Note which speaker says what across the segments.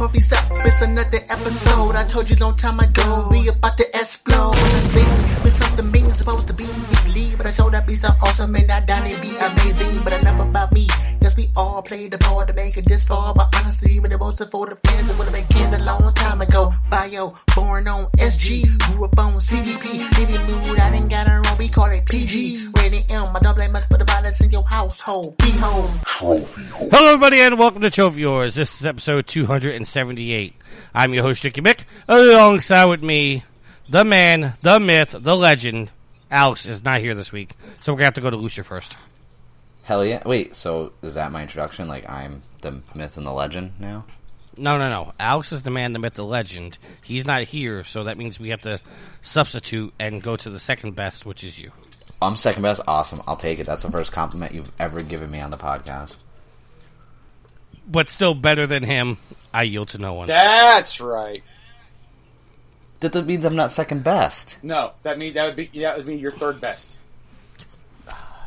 Speaker 1: up, it's another episode. I told you long time ago, we about to explode. With something mean, supposed to be believe, but I showed up be so awesome and I done it be amazing. But enough about me, yes we all played the part to make it this far. But honestly, when it was for the fans, it would have been canned a long time ago. Bio, born on SG, grew up on CDP, living mood, I didn't got it wrong, we call it PG. Rated M, I don't blame much for the violence in your household. Be home.
Speaker 2: Hello, everybody, and welcome to Trophy Wars. This is episode 278. I'm your host, Ricky Mick. Alongside with me, the man, the myth, the legend. Alex is not here this week, so we're gonna have to go to Lucia first.
Speaker 3: Hell yeah! Wait, so is that my introduction? Like I'm the myth and the legend now?
Speaker 2: No, no, no. Alex is the man, the myth, the legend. He's not here, so that means we have to substitute and go to the second best, which is you.
Speaker 3: I'm second best. Awesome. I'll take it. That's the first compliment you've ever given me on the podcast.
Speaker 2: But still better than him. I yield to no one.
Speaker 4: That's right.
Speaker 3: That that means I'm not second best.
Speaker 4: No, that mean that would be that would be your third best.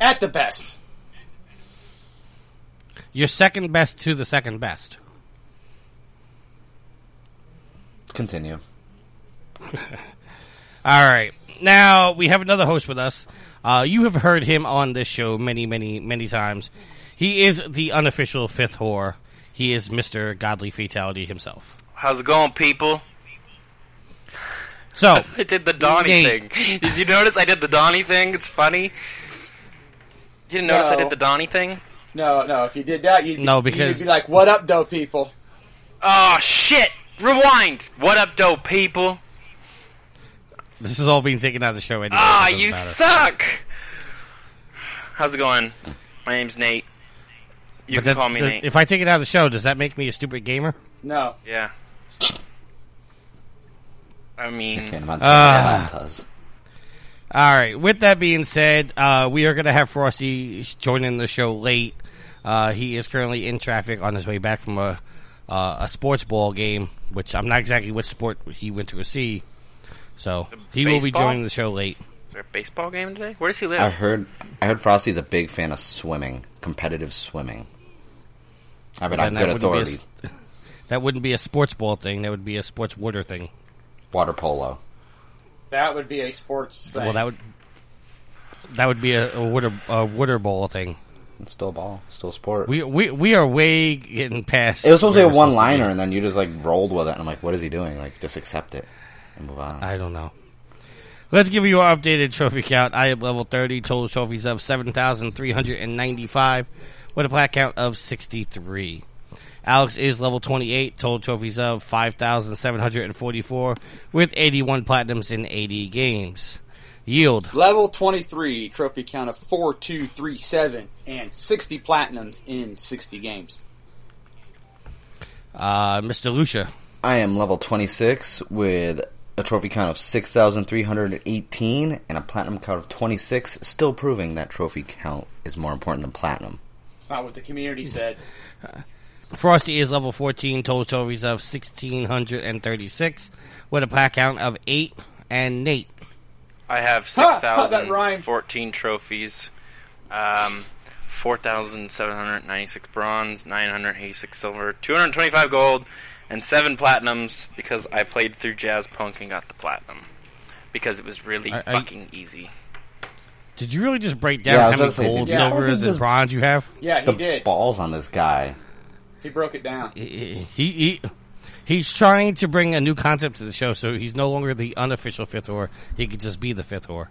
Speaker 4: At the best.
Speaker 2: You're second best to the second best.
Speaker 3: Continue.
Speaker 2: All right. Now we have another host with us. Uh, you have heard him on this show many, many, many times. He is the unofficial fifth whore. He is Mr. Godly Fatality himself.
Speaker 5: How's it going, people?
Speaker 2: So,
Speaker 5: I did the Donnie
Speaker 2: Nate.
Speaker 5: thing. Did you notice I did the Donnie thing? It's funny. You didn't notice I did the Donnie thing?
Speaker 4: No, no. If you did that, you'd be,
Speaker 2: No, because-
Speaker 4: you'd be like, "What up, dope people?"
Speaker 5: Oh shit! Rewind. What up, dope people?
Speaker 2: this is all being taken out of the show anyway.
Speaker 5: Ah,
Speaker 2: it doesn't
Speaker 5: you
Speaker 2: matter.
Speaker 5: suck. How's it going? My name's Nate. You
Speaker 2: But
Speaker 5: can
Speaker 2: that-
Speaker 5: call me
Speaker 2: the-
Speaker 5: Nate.
Speaker 2: If I take it out of the show, does that make me a stupid gamer?
Speaker 4: No.
Speaker 5: yeah. I mean,
Speaker 3: Can't imagine what that does.
Speaker 2: All right. With that being said, uh, we are going to have Frosty joining the show late. Uh, he is currently in traffic on his way back from a uh, a sports ball game, which I'm not exactly which sport he went to see. So he will be joining the show late.
Speaker 5: is there a baseball game today? Where does he live?
Speaker 3: I heard. I heard Frosty's a big fan of swimming, competitive swimming. I mean, I'm
Speaker 2: Then
Speaker 3: good
Speaker 2: that a
Speaker 3: authority.
Speaker 2: that wouldn't be a sports ball thing. That would be a sports water thing.
Speaker 3: Water polo.
Speaker 4: That would be a sports thing.
Speaker 2: Well, that would that would be a, a water a water ball thing.
Speaker 3: It's still a ball. Still a sport.
Speaker 2: We we we are way getting past.
Speaker 3: it was supposed to be a one-liner, and then you just like rolled with it, and I'm like, "What is he doing? Like, just accept it and move on."
Speaker 2: I don't know. Let's give you our updated trophy count. I am level 30, total trophies of 7,395, with a plat count of 63. Alex is level 28, total trophies of 5,744, with 81 platinums in 80 games. Yield,
Speaker 4: Level twenty-three, trophy count of four, two, three, seven, and sixty platinums in sixty games.
Speaker 2: uh, Mr. Lucia.
Speaker 3: I am level 26 with a trophy count of 6,318 and a platinum count of 26, still proving that trophy count is more important than platinum.
Speaker 4: It's not what the community said.
Speaker 2: Frosty is level 14, total trophies of 1,636, with a plat count of 8. And Nate,
Speaker 5: I have
Speaker 4: Ha! How's that rhyme?
Speaker 5: 6,014 trophies, um, 4,796 bronze, 986 silver, 225 gold, and 7 platinums because I played through Jazzpunk and got the platinum. Because it was really
Speaker 2: I- I-
Speaker 5: fucking easy.
Speaker 2: did you really just break down
Speaker 3: Yeah,
Speaker 2: how many
Speaker 3: gonna say,
Speaker 2: gold,
Speaker 3: did
Speaker 2: silvers,
Speaker 3: fucking
Speaker 2: and
Speaker 3: just-
Speaker 2: bronze you have?
Speaker 4: Yeah, he
Speaker 3: The
Speaker 4: did.
Speaker 3: balls on this guy.
Speaker 4: He broke it down.
Speaker 2: he, he he's trying to bring a new concept to the show, so he's no longer the unofficial fifth whore. He could just be the fifth whore.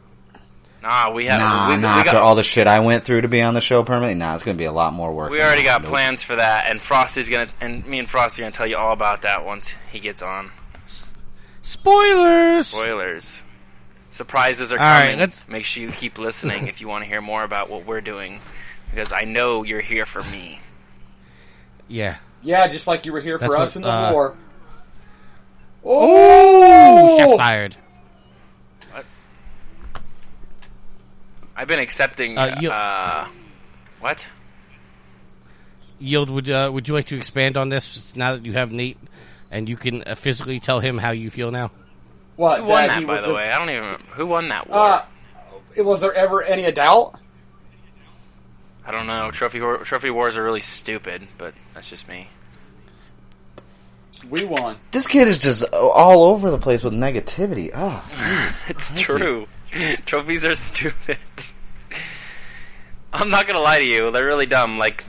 Speaker 5: Nah, we have
Speaker 3: Nah,
Speaker 5: we,
Speaker 3: nah,
Speaker 5: we
Speaker 3: after
Speaker 5: got,
Speaker 3: all the shit I went through to be on the show permanently, nah, it's going to be a lot more work.
Speaker 5: we already got
Speaker 3: Nope.
Speaker 5: plans for that, and Frosty's gonna and me and Frosty are gonna tell you all about that once he gets on.
Speaker 2: Spoilers.
Speaker 5: Spoilers. Surprises are
Speaker 2: All right,
Speaker 5: coming.
Speaker 2: let's-
Speaker 5: Make sure you keep listening if you want to hear more about what we're doing, because I know you're here for me.
Speaker 2: Yeah.
Speaker 4: Yeah, just like you were here
Speaker 2: That's
Speaker 4: for
Speaker 2: what,
Speaker 4: us in the
Speaker 2: uh,
Speaker 4: war.
Speaker 2: Ooh, shots
Speaker 4: Oh!
Speaker 2: fired.
Speaker 5: I've been accepting.
Speaker 2: Uh, you-
Speaker 5: uh, what?
Speaker 2: Yield, would uh, would you like to expand on this now that you have Nate, and you can uh, physically tell him how you feel now?
Speaker 4: What?
Speaker 5: Who won
Speaker 4: that
Speaker 5: that, by the
Speaker 4: a-
Speaker 5: way? I don't even. Who won that war?
Speaker 4: Uh, was there ever any doubt?
Speaker 5: I don't know. Trophy trophy wars are really stupid, but that's just me.
Speaker 4: We won.
Speaker 3: This kid is just all over the place with negativity. Oh,
Speaker 5: It's true. Trophies are stupid. I'm not gonna lie to you; they're really dumb. Like,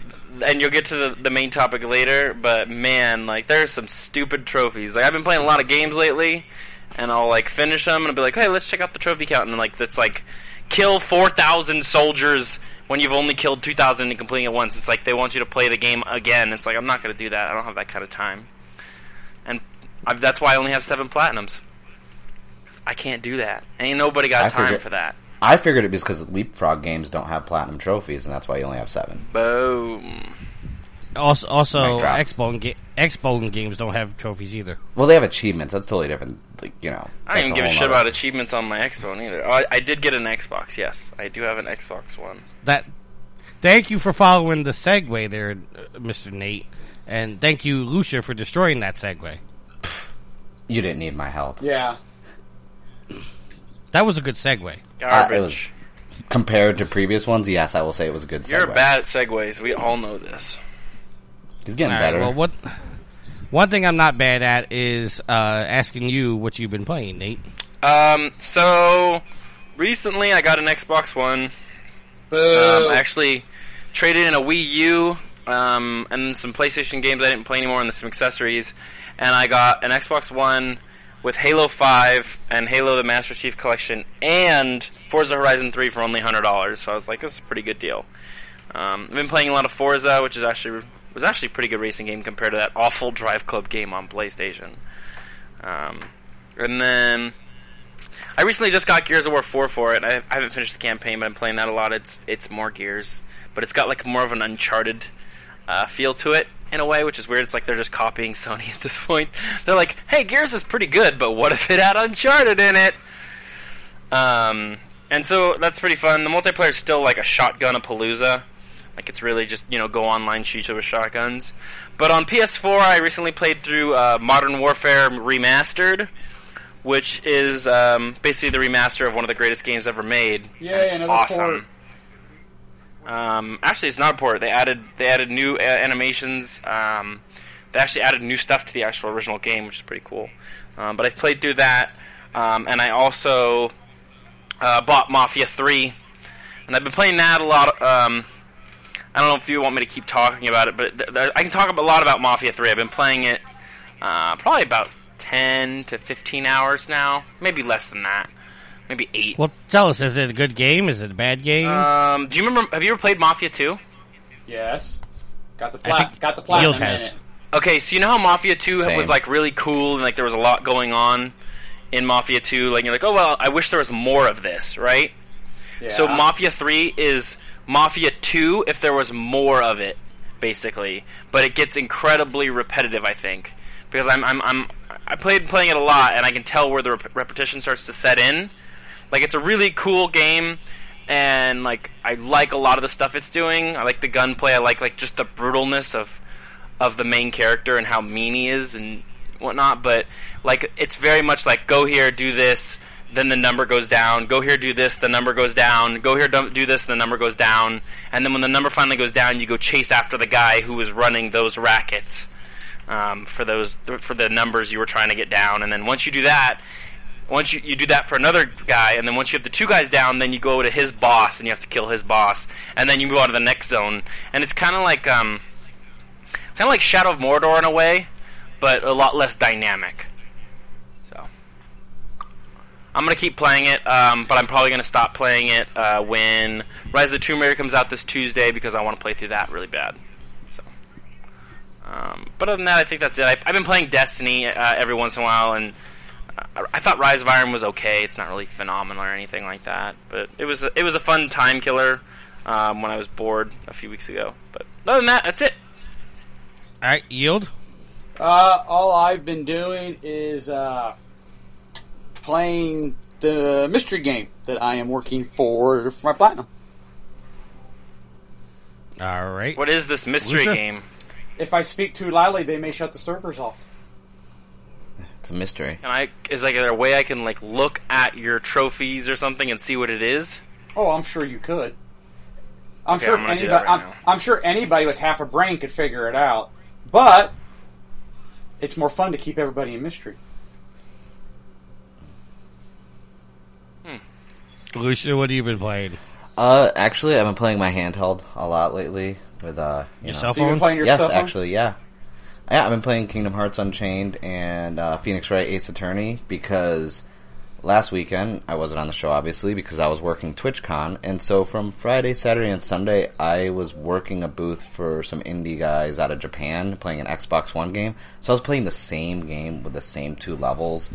Speaker 5: and you'll get to the, the main topic later. But man, like, there's some stupid trophies. Like, I've been playing a lot of games lately, and I'll like finish them and I'll be like, "Hey, let's check out the trophy count." And like, it's like, kill four thousand soldiers when you've only killed two thousand and completing it once. It's like they want you to play the game again. It's like I'm not gonna do that. I don't have that kind of time. And I've, that's why I only have seven platinums. I can't do that. Ain't nobody got
Speaker 3: I
Speaker 5: time
Speaker 3: figured-
Speaker 5: for that.
Speaker 3: I figured it was because Leapfrog games don't have platinum trophies, and that's why you only have seven.
Speaker 5: Boom.
Speaker 2: Also, also
Speaker 3: Mic drop.
Speaker 2: Xbone ga- Xbone games don't have trophies either.
Speaker 3: Well, they have achievements. That's totally different. Like you know,
Speaker 5: I don't even give a shit
Speaker 3: nother-
Speaker 5: about achievements on my Xbox either. Oh, I, I did get an Xbox, yes. I do have an Xbox One.
Speaker 2: That. Thank you for following the segue there, uh, Mr. Nate, and thank you, Lucia, for destroying that segue.
Speaker 3: You didn't need my help.
Speaker 4: Yeah.
Speaker 2: That was a good segue.
Speaker 5: Garbage.
Speaker 3: it was- Compared to previous ones, yes, I will say it was a good. Segue.
Speaker 5: You're bad at segues. We all know this.
Speaker 3: He's getting
Speaker 2: All right,
Speaker 3: better.
Speaker 2: well, what? One thing I'm not bad at is uh, asking you what you've been playing, Nate.
Speaker 5: Um, so recently I got an Xbox One.
Speaker 4: Boo.
Speaker 5: Um, I actually traded in a Wii U um, and some PlayStation games I didn't play anymore and some accessories, and I got an Xbox One with Halo 5 and Halo the Master Chief Collection and Forza Horizon 3 for only hundred dollars. So I was like, this is a pretty good deal. Um, I've been playing a lot of Forza, which is actually was actually a pretty good racing game compared to that awful Drive Club game on PlayStation. Um, and then I recently just got Gears of War 4 for it. I, I haven't finished the campaign, but I'm playing that a lot. It's it's more Gears, but it's got like more of an Uncharted uh, feel to it in a way, which is weird. It's like they're just copying Sony at this point. They're like, "Hey, Gears is pretty good, but what if it had Uncharted in it?" Um, and so that's pretty fun. The multiplayer is still like a shotgun a palooza. Like it's really just you know go online shoot you with shotguns. But on PS4, I recently played through uh, Modern Warfare Remastered, which is um, basically the remaster of one of the greatest games ever made. And it's
Speaker 4: another
Speaker 5: awesome. Um, actually, it's not a port. They added they added new uh, animations. Um, they actually added new stuff to the actual original game, which is pretty cool. Um, but I've played through that, um, and I also uh, bought Mafia Three, and I've been playing that a lot. I don't know if you want me to keep talking about it, but th- th- I can talk a lot about Mafia Three. I've been playing it uh, probably about ten to fifteen hours now, maybe less than that, maybe eight.
Speaker 2: Well, tell us, is it a good game? Is it a bad game?
Speaker 5: Um, do you remember? Have you ever played Mafia Two?
Speaker 4: Yes. Got the
Speaker 2: I think
Speaker 4: got the platinum
Speaker 2: Yield
Speaker 4: in it.
Speaker 5: Okay, so you know how Mafia Two
Speaker 3: Same.
Speaker 5: was like really cool and like there was a lot going on in Mafia Two. Like you're like, oh well, I wish there was more of this, right?
Speaker 4: Yeah.
Speaker 5: So Mafia Three is Mafia Two if there was more of it, basically. But it gets incredibly repetitive, I think, because I'm I'm, I'm I played playing it a lot and I can tell where the rep- repetition starts to set in. Like it's a really cool game, and like I like a lot of the stuff it's doing. I like the gunplay. I like like just the brutalness of of the main character and how mean he is and whatnot. But like it's very much like go here, do this, then the number goes down. Go here, do this, the number goes down. Go here, do this, the number goes down. And then when the number finally goes down, you go chase after the guy who was running those rackets um, for those for the numbers you were trying to get down. And then once you do that, once you, you do that for another guy, and then once you have the two guys down, then you go to his boss and you have to kill his boss, and then you move on to the next zone. And it's kind of like um, kind of like Shadow of Mordor in a way, but a lot less dynamic. So I'm gonna keep playing it, um, but I'm probably gonna stop playing it uh, when Rise of the Tomb Raider comes out this Tuesday because I want to play through that really bad. So. Um, but other than that, I think that's it. I, I've been playing Destiny uh, every once in a while, and I, I thought Rise of Iron was okay. It's not really phenomenal or anything like that, but it was a, it was a fun time killer um, when I was bored a few weeks ago. But other than that, that's it.
Speaker 2: All right, yield.
Speaker 4: Uh, all I've been doing is uh, playing the mystery game that I am working for for my platinum.
Speaker 2: All right.
Speaker 5: What is this mystery
Speaker 2: Lucia?
Speaker 5: game?
Speaker 4: If I speak too loudly, they may shut the servers off.
Speaker 3: It's a mystery.
Speaker 5: Can I is like there a way I can like look at your trophies or something and see what it is?
Speaker 4: Oh, I'm sure you could. I'm
Speaker 5: Okay,
Speaker 4: sure
Speaker 5: I'm
Speaker 4: anybody.
Speaker 5: right
Speaker 4: I'm. I'm sure anybody with half a brain could figure it out. But it's more fun to keep everybody in mystery.
Speaker 2: Lucia, what have you been playing?
Speaker 3: Uh, actually, I've been playing my handheld a lot lately with uh, you
Speaker 2: Your
Speaker 3: know,
Speaker 2: cell
Speaker 4: So you've been playing your
Speaker 3: yes,
Speaker 4: cell phone?
Speaker 3: actually, yeah. Yeah, I've been playing Kingdom Hearts Unchained and uh, Phoenix Wright Ace Attorney because last weekend I wasn't on the show, obviously, because I was working TwitchCon. And so from Friday, Saturday, and Sunday, I was working a booth for some indie guys out of Japan playing an Xbox One game. So I was playing the same game with the same two levels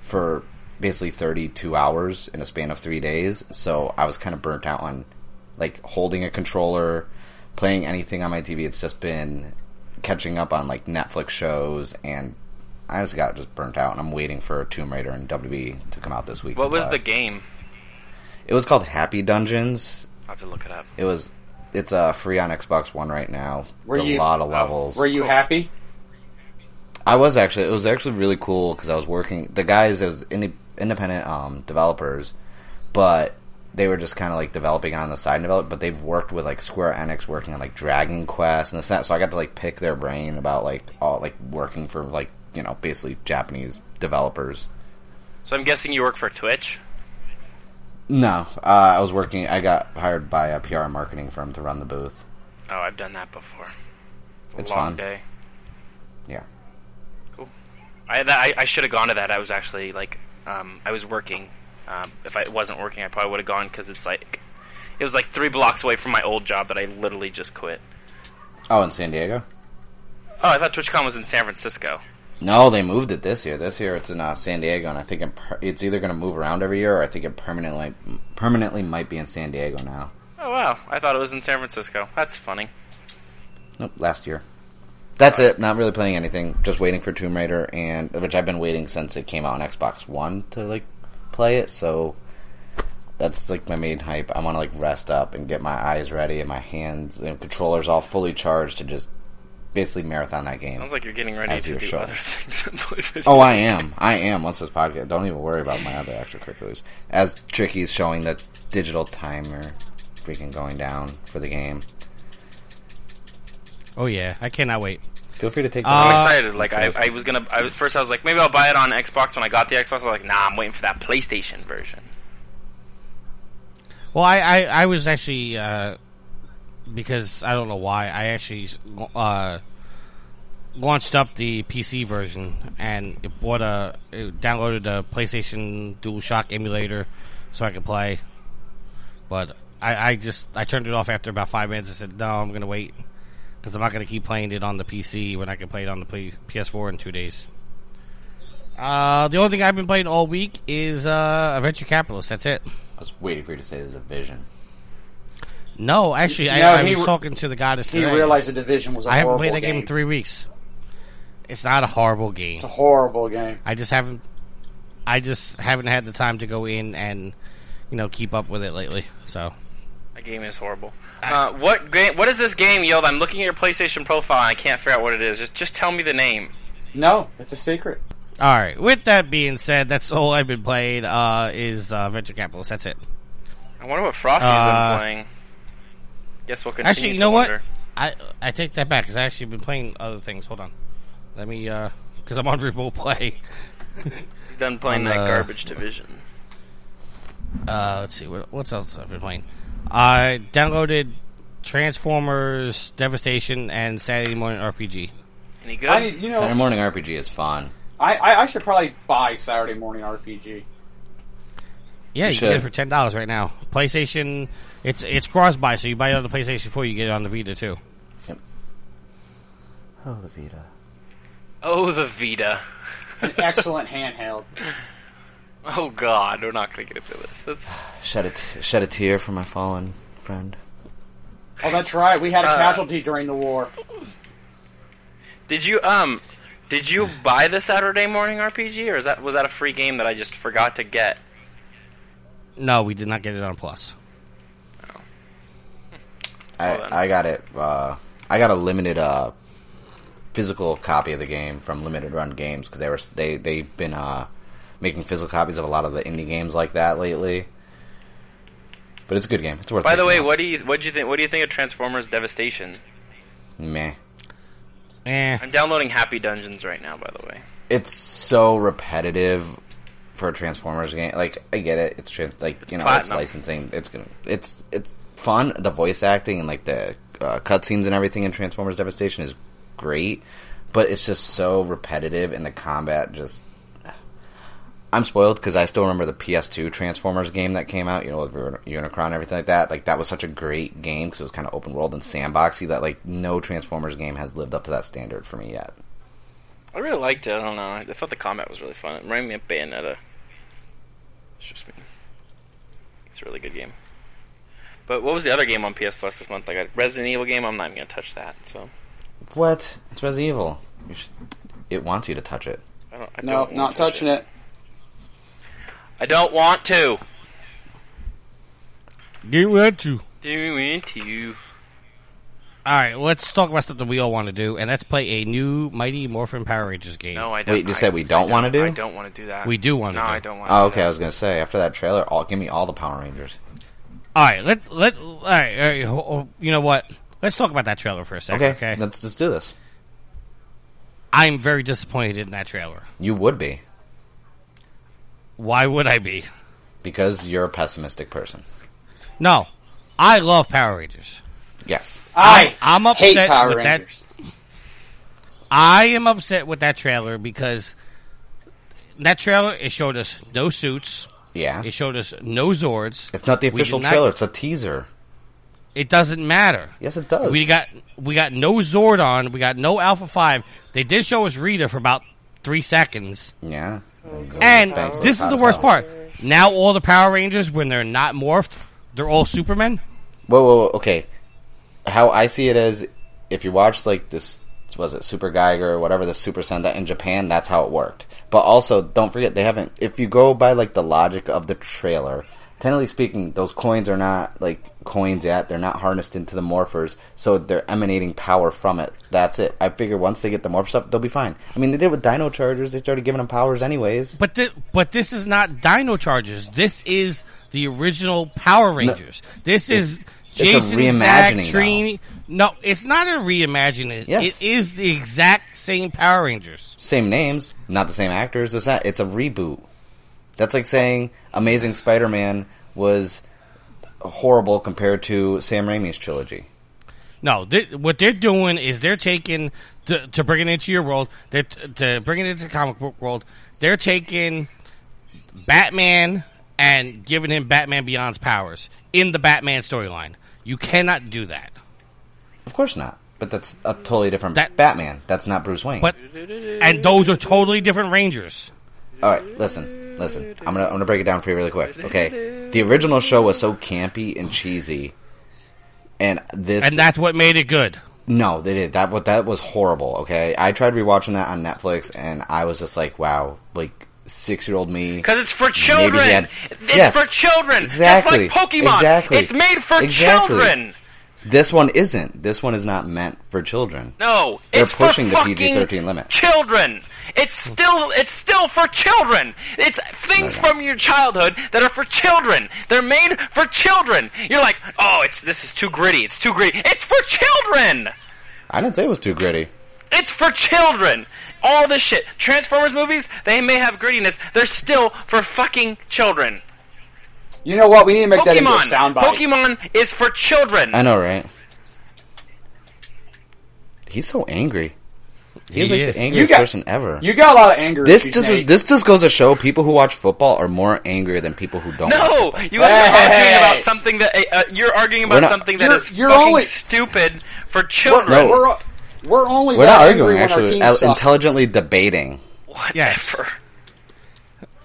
Speaker 3: for basically 32 hours in a span of three days. So I was kind of burnt out on like holding a controller, playing anything on my TV. It's just been catching up on like Netflix shows, and I just got just burnt out. And I'm waiting for Tomb Raider and WB to come out this week.
Speaker 5: What was
Speaker 3: play.
Speaker 5: the game?
Speaker 3: It was called Happy Dungeons.
Speaker 5: I have to look it up.
Speaker 3: It was. It's uh, free on Xbox One right now.
Speaker 4: Were
Speaker 3: With a lot of
Speaker 5: oh,
Speaker 3: levels.
Speaker 4: Were you happy?
Speaker 3: I was actually. It was actually really cool because I was working. The guys, it was inde- independent um, developers, but they were just kind of like developing on the side and develop. But they've worked with like Square Enix, working on like Dragon Quest and this and that. So I got to like pick their brain about like all like working for like you know basically Japanese developers.
Speaker 5: So I'm guessing you work for Twitch.
Speaker 3: No, uh, I was working. I got hired by a PR marketing firm to run the booth.
Speaker 5: Oh, I've done that before. It's a
Speaker 3: It's
Speaker 5: long
Speaker 3: fun.
Speaker 5: day.
Speaker 3: Yeah.
Speaker 5: Cool. I I, I should have gone to that. I was actually like, um, I was working. Um, if I wasn't working, I probably would have gone because it's like, it was like three blocks away from my old job that I literally just quit.
Speaker 3: Oh, in San Diego.
Speaker 5: Oh, I thought TwitchCon was in San Francisco.
Speaker 3: No, they moved it this year. This year it's in uh, San Diego, and I think it per- it's either going to move around every year, or I think it permanently permanently might be in San Diego now.
Speaker 5: Oh wow, I thought it was in San Francisco. That's funny.
Speaker 3: Nope, last year. That's it. Not really playing anything. Just waiting for Tomb Raider, and which I've been waiting since it came out on Xbox One to like play it. So that's like my main hype. I want to like rest up and get my eyes ready and my hands and controllers all fully charged to just basically marathon that game.
Speaker 5: Sounds like you're getting ready to do
Speaker 3: show.
Speaker 5: other things. than play video
Speaker 3: Oh, I am. I am. Once this podcast, don't even worry about my other extracurriculars. As Tricky's showing the digital timer freaking going down for the game.
Speaker 2: Oh yeah, I cannot wait.
Speaker 3: Feel free to take. the
Speaker 2: Uh,
Speaker 5: I'm excited. Like I, I was gonna. I first, I was like, maybe I'll buy it on Xbox. When I got the Xbox, I was like, nah, I'm waiting for that PlayStation version.
Speaker 2: Well, I, I, I was actually uh, because I don't know why I actually uh, launched up the PC version and it bought a it downloaded a PlayStation DualShock emulator so I could play. But I, I just I turned it off after about five minutes. I said no, I'm gonna wait because I'm not gonna keep playing it on the PC when I can play it on the PS4 in two days. Uh, the only thing I've been playing all week is uh, Venture Capitalist. That's it.
Speaker 3: I was waiting for you to say the division.
Speaker 2: No, actually, I,
Speaker 4: No,
Speaker 2: I was
Speaker 4: re-
Speaker 2: talking to the goddess
Speaker 4: He
Speaker 2: today.
Speaker 4: realized the division was a
Speaker 2: I haven't played that game.
Speaker 4: game.
Speaker 2: in three weeks. It's not a horrible game.
Speaker 4: It's a horrible game.
Speaker 2: I just haven't. I just haven't had the time to go in and you know keep up with it lately. So
Speaker 5: game is horrible. Uh, what game? What is this game, Yield? I'm looking at your PlayStation profile and I can't figure out what it is. Just, just tell me the name.
Speaker 4: No, it's a secret.
Speaker 2: all right. With that being said, that's all I've been playing. Uh, is uh, Venture Capitalist. That's it.
Speaker 5: I wonder what Frosty's
Speaker 2: Uh,
Speaker 5: been playing. Guess we'll continue.
Speaker 2: Actually, you
Speaker 5: to
Speaker 2: know what? I I take that back because I actually been playing other things. Hold on. Let me uh because I'm on remote play.
Speaker 5: He's done playing
Speaker 2: on,
Speaker 5: that
Speaker 2: uh,
Speaker 5: garbage division.
Speaker 2: Uh, let's see what what's else I've been playing. I downloaded Transformers Devastation and Saturday Morning RPG.
Speaker 5: Any good?
Speaker 4: I, you know,
Speaker 3: Saturday morning RPG is fun.
Speaker 4: I, I, I should probably buy Saturday Morning RPG.
Speaker 2: Yeah,
Speaker 3: You
Speaker 2: you, can get it for ten dollars right now. PlayStation, it's it's cross buy, so you buy it on the PlayStation 4, you get it on the Vita too. Yep.
Speaker 3: Oh, the Vita.
Speaker 5: oh, the Vita.
Speaker 4: An excellent handheld.
Speaker 5: Oh God, we're not gonna get into this. That's,
Speaker 3: Shed a t- shed a tear for my fallen friend.
Speaker 4: Oh, that's right. We had a
Speaker 5: Uh,
Speaker 4: casualty during the war.
Speaker 5: did you um, did you buy the Saturday Morning RPG, or is that was that a free game that I just forgot to get?
Speaker 2: No, we did not get it on Plus.
Speaker 3: I,
Speaker 5: Well then.
Speaker 3: I got it. Uh, I got a limited uh, physical copy of the game from Limited Run Games because they were they they've been uh, making physical copies of a lot of the indie games like that lately. But it's a good game. It's worth. It.
Speaker 5: By the way,
Speaker 3: up.
Speaker 5: what do you what do you think? What do you think of Transformers Devastation?
Speaker 3: Meh.
Speaker 2: Eh.
Speaker 5: I'm downloading Happy Dungeons right now, by the way.
Speaker 3: It's so repetitive for a Transformers game. Like I get it. It's trans- like you know it's licensing. It's gonna it's it's fun. The voice acting and like the uh, cutscenes and everything in Transformers Devastation is great, but it's just so repetitive and the combat just. I'm spoiled because I still remember the PS2 Transformers game that came out, you know, with Unicron and everything like that. Like that was such a great game because it was kind of open world and sandboxy that like no Transformers game has lived up to that standard for me yet.
Speaker 5: I really liked it. I don't know. I thought the combat was really fun. It reminded me of Bayonetta. It's just me. It's a really good game. But what was the other game on PS Plus this month? Like a Resident Evil game. I'm not even gonna touch that. So
Speaker 3: What? It's Resident Evil. You should, it wants you to touch it.
Speaker 5: I don't. I
Speaker 4: No,
Speaker 5: don't
Speaker 4: not
Speaker 5: touch
Speaker 4: touching it.
Speaker 5: I don't want to.
Speaker 2: You want to.
Speaker 5: Do you want to?
Speaker 2: All right, let's talk about something we all want to do, and let's play a new Mighty Morphin Power Rangers game.
Speaker 5: No, I don't.
Speaker 3: Wait, you
Speaker 5: I-
Speaker 3: said we don't wanna do?
Speaker 5: I don't want to do that.
Speaker 2: We do wanna
Speaker 5: No,
Speaker 2: do.
Speaker 5: I don't want.
Speaker 3: Oh, okay. I was gonna say after that trailer, all give me all the Power Rangers.
Speaker 2: All right, let let all right, all right. ho- ho- You know what? Let's talk about that trailer for a second.
Speaker 3: Okay,
Speaker 2: Okay.
Speaker 3: let's let's do this.
Speaker 2: I'm very disappointed in that trailer.
Speaker 3: You would be
Speaker 2: Why would I be?
Speaker 3: because you're a pessimistic person.
Speaker 2: No, I love Power Rangers.
Speaker 3: Yes.
Speaker 4: I
Speaker 2: I'm
Speaker 4: hate
Speaker 2: upset
Speaker 4: Power
Speaker 2: with
Speaker 4: Rangers.
Speaker 2: that. I am upset with that trailer because that trailer it showed us no suits.
Speaker 3: Yeah.
Speaker 2: It showed us no Zords.
Speaker 3: It's not the official
Speaker 2: did not-
Speaker 3: trailer. It's a teaser.
Speaker 2: It doesn't matter.
Speaker 3: Yes, it does.
Speaker 2: We got we got no Zordon. We got no Alpha Five. They did show us Rita for about three seconds.
Speaker 3: yeah.
Speaker 2: And
Speaker 3: Thanks.
Speaker 2: this is the worst part. Now all the Power Rangers, when they're not morphed, they're all Supermen.
Speaker 3: Whoa, whoa, whoa, okay. How I see it is, if you watch like this, was it Super Geiger or whatever the Super Sentai in Japan, that's how it worked. But also, don't forget they haven't. If you go by like the logic of the trailer, technically speaking, those coins are not like coins yet. They're not harnessed into the morphers, so they're emanating power from it. That's it. I figure once they get the morph stuff, they'll be fine. I mean, they did with Dino Chargers. They started giving them powers anyways.
Speaker 2: But thi- but this is not Dino Chargers. This is the original Power Rangers. this is Jason
Speaker 3: reimagining,
Speaker 2: Zach, Trini. No, it's not a reimagining.
Speaker 3: Yes.
Speaker 2: It is the exact same Power Rangers.
Speaker 3: same names, not the same actors. It's not. It's a reboot. That's like saying Amazing Spider-Man was horrible compared to Sam Raimi's trilogy.
Speaker 2: No, th- what they're doing is they're taking to, to bring it into your world. They're t- to bring it into the comic book world. They're taking Batman and giving him Batman Beyond's powers in the Batman storyline. You cannot do that.
Speaker 3: Of course not. But that's a totally different
Speaker 2: That-
Speaker 3: Batman. That's not Bruce Wayne.
Speaker 2: But and those are totally different Rangers.
Speaker 3: all right, listen, listen. I'm gonna I'm gonna break it down for you really quick. Okay, the original show was so campy and cheesy, and this
Speaker 2: And that's what made it good.
Speaker 3: No, they did. That what that was horrible. Okay, I tried rewatching that on Netflix, and I was just like, wow, like six year old me.
Speaker 5: Because it's for children.
Speaker 3: had-
Speaker 5: It's
Speaker 3: Yes,
Speaker 5: for children.
Speaker 3: exactly,
Speaker 5: Just like Pokemon.
Speaker 3: exactly,
Speaker 5: It's made for
Speaker 3: exactly.
Speaker 5: children.
Speaker 3: This one isn't. This one is not meant for children.
Speaker 5: No,
Speaker 3: They're
Speaker 5: it's
Speaker 3: pushing
Speaker 5: for
Speaker 3: the PG-13 limit.
Speaker 5: Children. It's still it's still for children. It's things from your childhood that are for children. They're made for children. You're like, oh, it's this is too gritty. It's too gritty. It's for children.
Speaker 3: I didn't say it was too gritty.
Speaker 5: It's for children. All this shit. Transformers movies, they may have grittiness. They're still for fucking children.
Speaker 4: You know what? We need to make that into a
Speaker 5: Pokemon.
Speaker 4: soundbite.
Speaker 5: Pokemon is for children.
Speaker 3: I know, right? He's so angry. He's
Speaker 2: He
Speaker 3: like
Speaker 2: is.
Speaker 3: the angriest
Speaker 4: You got-
Speaker 3: person ever.
Speaker 4: You got a lot of anger.
Speaker 3: this just
Speaker 4: Nate.
Speaker 3: this just goes to show people who watch football are more angrier than people who don't.
Speaker 5: No, you guys are
Speaker 4: Hey!
Speaker 5: arguing about something that uh, you're arguing about
Speaker 3: not-
Speaker 5: something that
Speaker 4: You're-
Speaker 5: is
Speaker 4: you're
Speaker 5: fucking
Speaker 4: only-
Speaker 5: stupid for
Speaker 4: We're,
Speaker 5: children.
Speaker 3: No.
Speaker 4: we're, we're only
Speaker 3: We're
Speaker 4: that
Speaker 3: not
Speaker 4: angry
Speaker 3: arguing.
Speaker 4: when our
Speaker 3: Actually,
Speaker 4: teams
Speaker 3: uh,
Speaker 4: suck.
Speaker 3: intelligently debating.
Speaker 5: Whatever.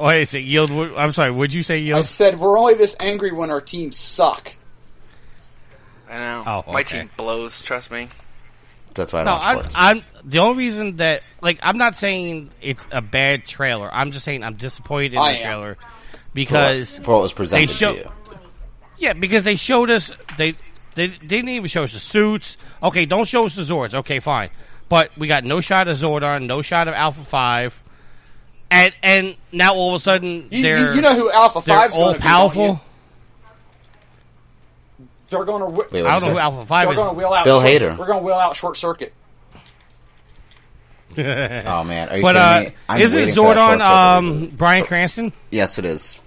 Speaker 2: Wait a second, yield. I'm sorry. Would you say yield?
Speaker 4: I
Speaker 2: yield?
Speaker 4: said we're only this angry when our teams suck.
Speaker 5: I know.
Speaker 2: Oh,
Speaker 5: My
Speaker 2: okay.
Speaker 5: team blows. Trust me.
Speaker 3: That's why I
Speaker 2: No,
Speaker 3: don't watch
Speaker 2: I'm,
Speaker 3: sports.
Speaker 2: I'm the only reason that like I'm not saying it's a bad trailer. I'm just saying I'm disappointed in
Speaker 4: I
Speaker 2: the
Speaker 4: am.
Speaker 2: trailer because
Speaker 3: for what was presented
Speaker 2: they show-
Speaker 3: to you.
Speaker 2: yeah, because they showed us they they, they didn't even show us the suits. Okay, don't show us the Zords. Okay, fine, but we got no shot of Zordon, no shot of Alpha Five, and and now all of a sudden
Speaker 4: You,
Speaker 2: they're
Speaker 4: you, you know who Alpha
Speaker 2: they're
Speaker 4: Five's
Speaker 2: all
Speaker 4: going be,
Speaker 2: powerful.
Speaker 4: They're going to.
Speaker 3: Wait,
Speaker 2: I don't know who Alpha Five
Speaker 4: They're
Speaker 2: is.
Speaker 4: going to wheel out.
Speaker 3: Bill
Speaker 4: short,
Speaker 3: Hader.
Speaker 4: We're going to wheel out short circuit.
Speaker 3: Oh man, are you
Speaker 2: but
Speaker 3: kidding
Speaker 2: uh,
Speaker 3: me? I'm
Speaker 2: isn't
Speaker 3: waiting for that
Speaker 2: Zordon um,
Speaker 3: reboot.
Speaker 2: Bryan Cranston?
Speaker 3: Yes, it is.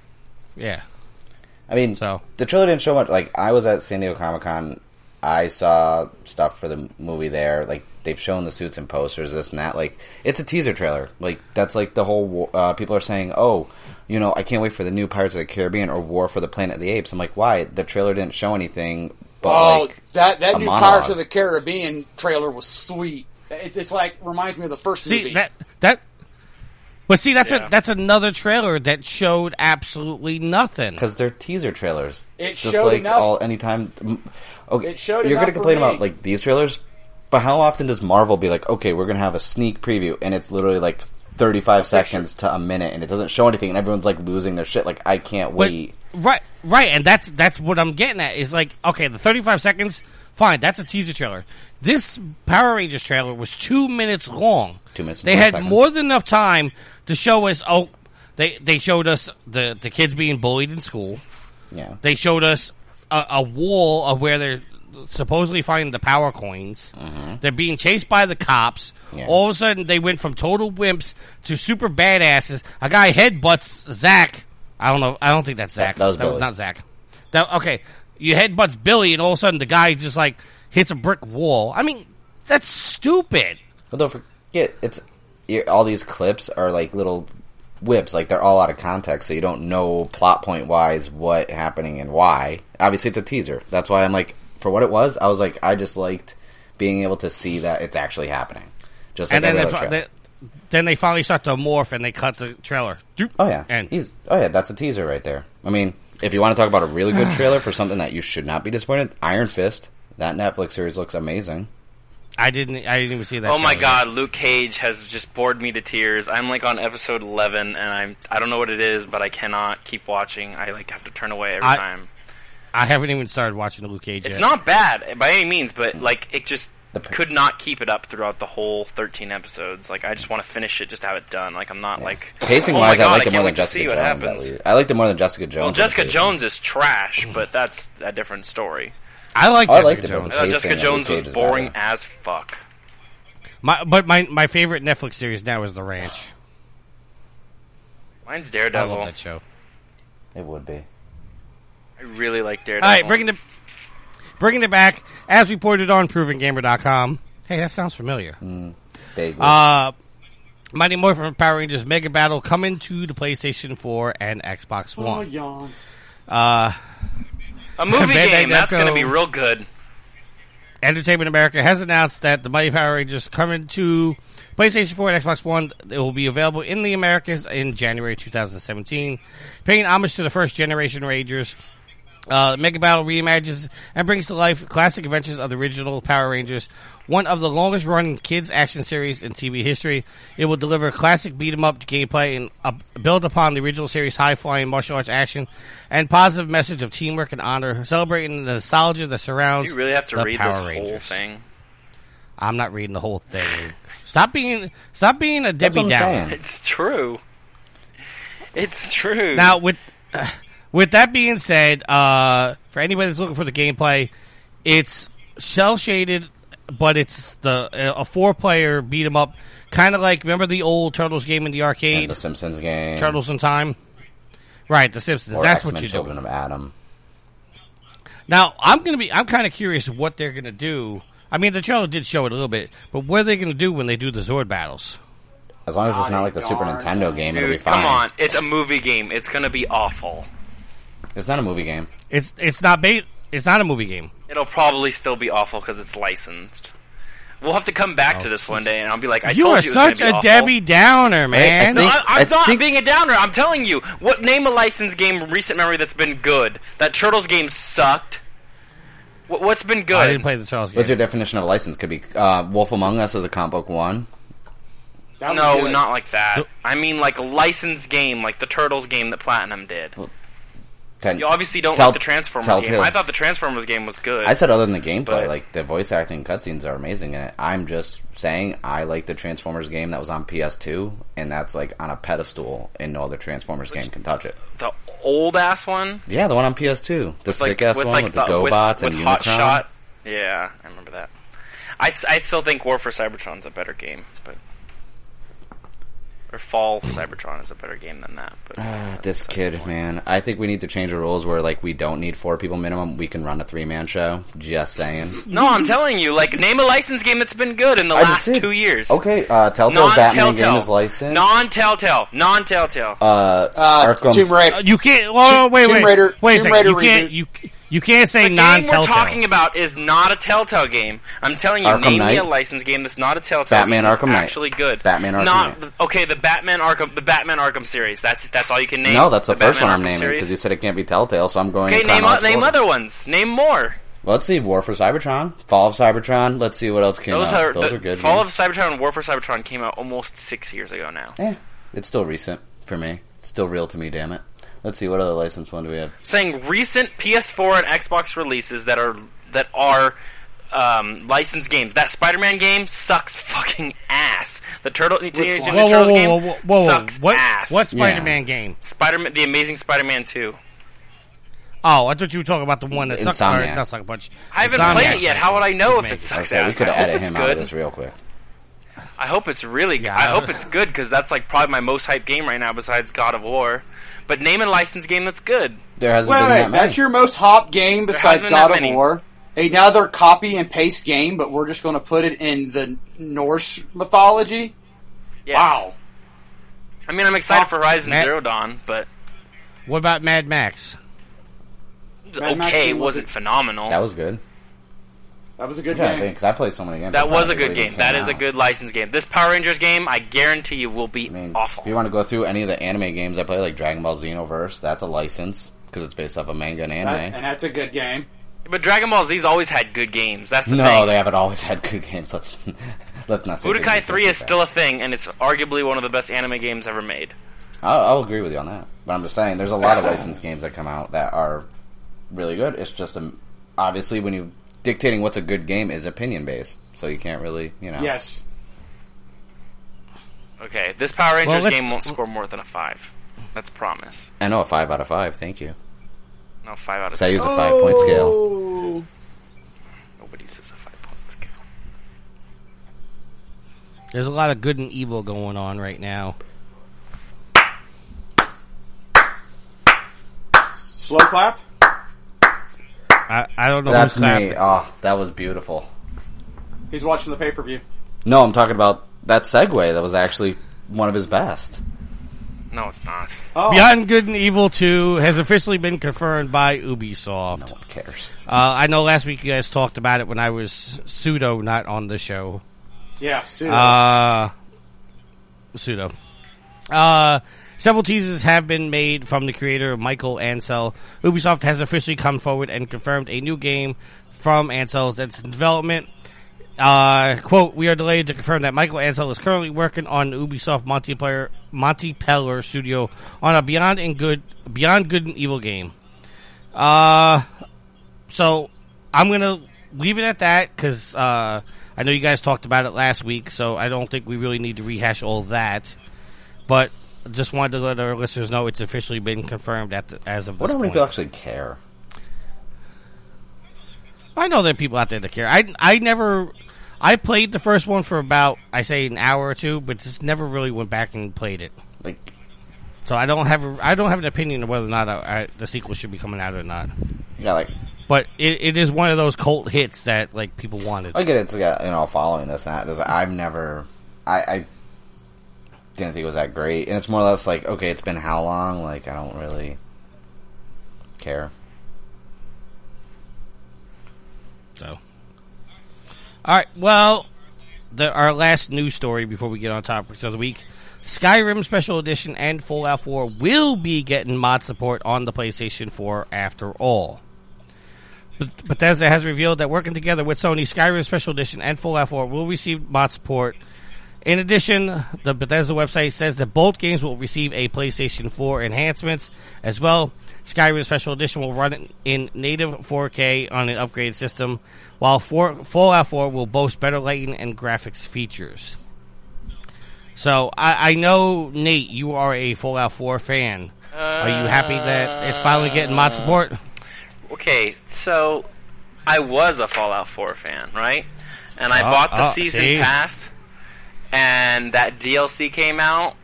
Speaker 2: Yeah.
Speaker 3: I mean,
Speaker 2: So
Speaker 3: the trailer didn't show much. Like, I was at San Diego Comic Con. I saw stuff for the movie there. Like, they've shown the suits and posters, this and that. Like, it's a teaser trailer. Like, that's like the whole. Uh, people are saying, "Oh, you know, I can't wait for the new Pirates of the Caribbean or War for the Planet of the Apes." I'm like, why? The trailer didn't show anything. But
Speaker 4: oh,
Speaker 3: like,
Speaker 4: that that
Speaker 3: a
Speaker 4: new
Speaker 3: monologue.
Speaker 4: Pirates of the Caribbean trailer was sweet. It's, it's like reminds me of the first
Speaker 2: see
Speaker 4: movie.
Speaker 2: that that. But see, that's
Speaker 5: Yeah.
Speaker 2: a that's another trailer that showed absolutely nothing.
Speaker 3: because they're teaser trailers.
Speaker 4: It
Speaker 3: Just
Speaker 4: showed
Speaker 3: like
Speaker 4: enough-
Speaker 3: all anytime. Okay,
Speaker 4: It showed
Speaker 3: you're gonna complain about like these trailers, but how often does Marvel be like, okay, we're gonna have a sneak preview, and it's literally like 35 seconds to a minute, and it doesn't show anything, and everyone's like losing their shit. Like, I can't
Speaker 2: But-
Speaker 3: wait.
Speaker 2: right, right, and that's that's what I'm getting at. Is like, okay, the 35 seconds, fine, that's a teaser trailer. This Power Rangers trailer was two minutes long.
Speaker 3: Two minutes
Speaker 2: They had
Speaker 3: seconds.
Speaker 2: more than enough time to show us. Oh, they they showed us the the kids being bullied in school.
Speaker 3: Yeah,
Speaker 2: They showed us a, a wall of where they're supposedly finding the power coins. They're being chased by the cops.
Speaker 3: Mm-hmm. Yeah.
Speaker 2: All of a sudden, they went from total wimps to super badasses. A guy headbutts Zach. I don't know. I don't think that's Zach.
Speaker 3: that was Billy.
Speaker 2: not Zach. That okay. You headbutts Billy, and all of a sudden, the guy just like hits a brick wall. I mean, that's stupid.
Speaker 3: but don't forget, it's all these clips are like little whips, like they're all out of context, so you don't know plot point wise what happening and why. Obviously, it's a teaser. That's why I'm like, for what it was, I was like, I just liked being able to see that it's actually happening. Just like
Speaker 2: and then they, they, then they finally start to morph, and they cut the trailer.
Speaker 3: Oh yeah,
Speaker 2: And-
Speaker 3: he's oh yeah, that's a teaser right there. I mean, if you want to talk about a really good trailer for something that you should not be disappointed, Iron Fist. That Netflix series looks amazing.
Speaker 2: I didn't. I didn't even see that.
Speaker 5: Oh my
Speaker 2: trailer.
Speaker 5: god, Luke Cage has just bored me to tears. I'm like on episode 11 and I'm I don't know what it is, but I cannot keep watching. I like have to turn away every
Speaker 2: I-
Speaker 5: time.
Speaker 2: I haven't even started watching the Luke Cage
Speaker 5: It's
Speaker 2: yet.
Speaker 5: not bad by any means, but like it just
Speaker 3: The p-
Speaker 5: could not keep it up throughout the whole 13 episodes. Like I just want to finish it just to have it done. Like I'm not like
Speaker 3: Pacing
Speaker 5: oh
Speaker 3: wise,
Speaker 5: my
Speaker 3: I
Speaker 5: God,
Speaker 3: liked it more than Jessica
Speaker 5: see what
Speaker 3: Jones.
Speaker 5: happens.
Speaker 3: I liked it more than Jessica Jones.
Speaker 5: Well, Jessica. Jones is trash, but that's a different story.
Speaker 2: I like
Speaker 3: Oh, I
Speaker 2: Jessica
Speaker 3: liked it,
Speaker 2: Jones.
Speaker 5: I thought
Speaker 3: Pacing
Speaker 5: Jessica Jones was boring
Speaker 3: better.
Speaker 5: as fuck.
Speaker 2: My, but my my favorite Netflix series now is The Ranch.
Speaker 5: Mine's
Speaker 2: I
Speaker 5: Daredevil.
Speaker 2: love that show.
Speaker 3: It would be.
Speaker 5: I really like Daredevil.
Speaker 2: All right, bringing it bringing it back as reported on ProvenGamer.com. Hey, that sounds familiar.
Speaker 3: Vaguely.
Speaker 2: Uh, Mighty Morphin Power Rangers Mega Battle coming to the PlayStation 4 and Xbox
Speaker 4: oh,
Speaker 2: One.
Speaker 4: yawn.
Speaker 2: Uh,
Speaker 5: a movie
Speaker 2: Bandai
Speaker 5: game that's going to be real good.
Speaker 2: Entertainment America has announced that the Mighty Power Rangers coming to PlayStation 4 and Xbox One. It will be available in the Americas in January 2017, paying homage to the first generation Rangers. Uh, Mega Battle reimagines and brings to life classic adventures of the original Power Rangers, one of the longest running kids action series in TV history. It will deliver classic beat 'em up gameplay and uh, build upon the original series high flying martial arts action and positive message of teamwork and honor, celebrating the nostalgia that surrounds.
Speaker 5: You really have to
Speaker 2: the
Speaker 5: read
Speaker 2: Power
Speaker 5: this whole thing.
Speaker 2: I'm not reading the whole thing. Stop being stop being a Debbie
Speaker 3: what
Speaker 2: Downer.
Speaker 5: It's true. It's true.
Speaker 2: Now with uh, with that being said, uh, for anybody that's looking for the gameplay, it's cel shaded, but it's the uh, a four player beat 'em up, kind of like remember the old Turtles game in the
Speaker 3: And
Speaker 2: arcade,
Speaker 3: the Simpsons game.
Speaker 2: Turtles in Time. Right, the Simpsons.
Speaker 3: Or
Speaker 2: That's
Speaker 3: X-Men
Speaker 2: what you
Speaker 3: do.
Speaker 2: Children
Speaker 3: of Atom.
Speaker 2: Now, I'm gonna be. I'm kind of curious what they're gonna do. I mean, the trailer did show it a little bit, but what are they gonna do when they do the Zord battles?
Speaker 3: As long as it's not like the Super. Nintendo game, it'll be fine.
Speaker 5: come on. It's a movie game. It's going to be awful.
Speaker 3: It's not a movie game.
Speaker 2: It's it's not ba- It's not a movie game.
Speaker 5: It'll probably still be awful because it's licensed. We'll have to come back to this one day, and I'll be like, "I
Speaker 2: you
Speaker 5: told
Speaker 2: are
Speaker 5: you it
Speaker 2: such a
Speaker 5: awful.
Speaker 2: Debbie Downer, man.
Speaker 5: No,
Speaker 3: think-
Speaker 5: I, I'm
Speaker 3: I
Speaker 5: not
Speaker 3: think-
Speaker 5: being a downer. I'm telling you. What name a licensed game recent memory that's been good? That Turtles game sucked. What, what's been good?
Speaker 2: I didn't play the Turtles game.
Speaker 3: What's your definition of a license? Could be uh, Wolf Among Us as a comic book one.
Speaker 5: No,
Speaker 4: good.
Speaker 5: not like that. I mean, like a licensed game, like the Turtles game that Platinum did.
Speaker 3: Ten,
Speaker 5: You obviously don't
Speaker 3: Tell-
Speaker 5: like the Transformers
Speaker 3: Telltale.
Speaker 5: game. I thought the Transformers game was good.
Speaker 3: I said other than the gameplay,
Speaker 5: But-
Speaker 3: like the voice acting cutscenes are amazing in it. I'm just saying I like the Transformers game that was on PS2, and that's like on a pedestal, and no other Transformers game can touch it.
Speaker 5: the old ass one,
Speaker 3: Yeah, the one on PS2, the sick ass one with the GoBots
Speaker 5: with,
Speaker 3: and
Speaker 5: with Hot Shot. Yeah, I remember that. I'd, I'd still think War for Cybertron's a better game, but Or Fall Cybertron is a better game than that. But
Speaker 3: Uh, this kid, man. I think we need to change the rules where like we don't need four people minimum. We can run a three man show. Just saying.
Speaker 5: no, I'm telling you, like name a license game that's been good in the
Speaker 3: I
Speaker 5: last
Speaker 3: did.
Speaker 5: two years.
Speaker 3: Okay, uh, Telltale's Batman
Speaker 5: Non-Telltale.
Speaker 3: game is licensed.
Speaker 5: Non-Telltale. Non-Telltale.
Speaker 3: uh,
Speaker 4: Uh,
Speaker 3: Arkham.
Speaker 4: Tomb Raider.
Speaker 2: Uh, You can't. Well,
Speaker 4: Tomb-
Speaker 2: wait,
Speaker 4: Tomb
Speaker 2: wait,
Speaker 4: Raider-
Speaker 2: wait a
Speaker 4: Tomb
Speaker 2: second.
Speaker 4: Raider
Speaker 2: You can't.
Speaker 4: reboot.
Speaker 2: You you can't say non.
Speaker 5: the game we're talking about is not a Telltale game. I'm telling you,
Speaker 3: Arkham
Speaker 5: name me a licensed game that's not a Telltale
Speaker 3: Batman
Speaker 5: game. that's
Speaker 3: Arkham Knight.
Speaker 5: actually good.
Speaker 3: Batman Arkham
Speaker 5: not,
Speaker 3: Knight.
Speaker 5: Okay, the Batman Arkham, the Batman Arkham series. That's that's all you can name.
Speaker 3: no, that's the, first
Speaker 5: Batman
Speaker 3: one I'm
Speaker 5: Arkham
Speaker 3: naming because you said it can't be Telltale, so I'm going.
Speaker 5: Okay, name o- name other ones. Name more.
Speaker 3: Let's see. War for Cybertron, Fall of Cybertron. Let's see what else came
Speaker 5: Those
Speaker 3: out.
Speaker 5: are
Speaker 3: Those
Speaker 5: the,
Speaker 3: are good.
Speaker 5: Fall
Speaker 3: games.
Speaker 5: of Cybertron and War for Cybertron came out almost six years ago now.
Speaker 3: Eh, it's still recent for me. It's still real to me. Damn it. Let's see what other licensed one do we have.
Speaker 5: saying recent PS4 and Xbox releases that are that are um, licensed games. That Spider-Man game sucks fucking ass. The Turtle Teenage
Speaker 4: one?
Speaker 5: Ninja
Speaker 2: Whoa, whoa, whoa,
Speaker 5: game
Speaker 2: whoa, whoa, whoa, whoa.
Speaker 5: sucks
Speaker 2: What?
Speaker 5: ass.
Speaker 2: What Spider-Man game?
Speaker 5: Spider-Man? The Amazing Spider-Man 2.
Speaker 2: Oh, I thought you were talking about the one that sucked. Or,
Speaker 3: Insomniac.
Speaker 2: not Sucker Punch.
Speaker 5: I haven't
Speaker 2: Insomniac
Speaker 5: played it yet. How would I know if it sucks
Speaker 3: Okay, we could
Speaker 5: I hope
Speaker 3: edit
Speaker 5: it's
Speaker 3: him out of
Speaker 5: good.
Speaker 3: this real quick.
Speaker 5: I hope it's really good.
Speaker 2: Yeah,
Speaker 5: I
Speaker 2: I-
Speaker 5: hope it's good because that's like probably my most hyped game right now besides God of War. But name a licensed game that's good.
Speaker 3: There hasn't
Speaker 4: Wait,
Speaker 3: been
Speaker 4: wait,
Speaker 3: that many.
Speaker 4: that's your most hot game besides God of
Speaker 5: many.
Speaker 4: War. Another copy and paste game, but we're just going to put it in the Norse mythology.
Speaker 5: Yes.
Speaker 4: Wow.
Speaker 5: I mean, I'm excited oh, for Horizon
Speaker 2: Matt-
Speaker 5: Zero Dawn, but
Speaker 2: What about Mad Max?
Speaker 4: Mad Max
Speaker 5: okay. It
Speaker 4: game
Speaker 5: wasn't
Speaker 4: wasn't-
Speaker 5: phenomenal.
Speaker 3: That was good.
Speaker 4: That was a good
Speaker 3: Yeah,
Speaker 4: game.
Speaker 3: because I played so many games.
Speaker 5: That was a good game.
Speaker 3: That is
Speaker 5: That
Speaker 3: came
Speaker 5: is a good license game. This Power Rangers game, I guarantee you, will be
Speaker 3: I mean,
Speaker 5: awful.
Speaker 3: if you want to go through any of the anime games I play, like Dragon Ball Xenoverse, that's a license because it's based off a manga and
Speaker 4: That-
Speaker 3: anime.
Speaker 4: and that's a good game.
Speaker 5: But Dragon Ball Z's always had good games. That's the
Speaker 3: no,
Speaker 5: thing.
Speaker 3: they haven't always had good games. Let's let's not say. good
Speaker 5: Budokai 3 is still a thing, and it's arguably one of the best anime games ever made.
Speaker 3: I'll, I'll agree with you on that. But I'm just saying, there's a lot of licensed games that come out that are really good. It's just um, obviously when you dictating what's a good game is opinion based, so you can't really, you know.
Speaker 4: Yes.
Speaker 5: Okay, this Power Rangers
Speaker 2: let's-
Speaker 5: game won't score more than a 5. That's a promise.
Speaker 3: I know a five out of five. Thank you.
Speaker 5: No, 5 out of
Speaker 3: So I use a five point scale.
Speaker 4: Oh.
Speaker 5: Nobody uses a 5 point scale.
Speaker 2: There's a lot of good and evil going on right now.
Speaker 4: Slow clap.
Speaker 2: I, I don't know
Speaker 3: That's me. Oh, that was beautiful.
Speaker 4: He's watching the pay per view.
Speaker 3: No, I'm talking about that segue. That was actually one of his best.
Speaker 5: No, it's not.
Speaker 4: Oh,
Speaker 2: Beyond Good and Evil 2 has officially been confirmed by Ubisoft.
Speaker 3: No one cares.
Speaker 2: Uh, I know last week you guys talked about it when I was pseudo not on the show.
Speaker 4: yeah. Pseudo.
Speaker 2: Uh, pseudo. Uh, several teases have been made from the creator Michael Ancel. Ubisoft has officially come forward and confirmed a new game from Ancel that's in development. Uh, quote, we are delayed to confirm that Michael Ancel is currently working on Ubisoft multiplayer, Montpellier Studio on a Beyond and Good, Beyond Good and Evil game. Uh, so I'm gonna leave it at that because uh, I know you guys talked about it last week, so I don't think we really need to rehash all that. But just wanted to let our listeners know it's officially been confirmed at the, as of
Speaker 3: What do people actually care?
Speaker 2: I know there are people out there that care. I I never. I played the first one for about I say an hour or two, but just never really went back and played it.
Speaker 3: Like,
Speaker 2: So I don't have a, I don't have an opinion of whether or not I, I, the sequel should be coming out or not.
Speaker 3: yeah, like
Speaker 2: But it, it is one of those cult hits that like people wanted.
Speaker 3: I get it's got you know following this and that. I've never, I, I didn't think it was that great, and it's more or less like okay, it's been how long? Like I don't really care.
Speaker 2: So, all right. Well, the, our last news story before we get on topics of the week: Skyrim Special Edition and Fallout 4 will be getting mod support on the PlayStation 4 after all. Bethesda has revealed that working together with Sony, Skyrim Special Edition and Fallout 4 will receive mod support. In addition, the Bethesda website says that both games will receive a PlayStation 4 enhancements as well. Skyrim Special Edition will run in- native 4K on an upgraded system, while for, Fallout 4 will boast better lighting and graphics features. So I, I know Nate, you are a Fallout 4 fan. Are you happy that it's finally getting mod support?
Speaker 5: Okay, so I was a Fallout 4 fan, right? And I
Speaker 2: Oh,
Speaker 5: bought the
Speaker 2: oh,
Speaker 5: season
Speaker 2: see?
Speaker 5: pass, and that DLC came out,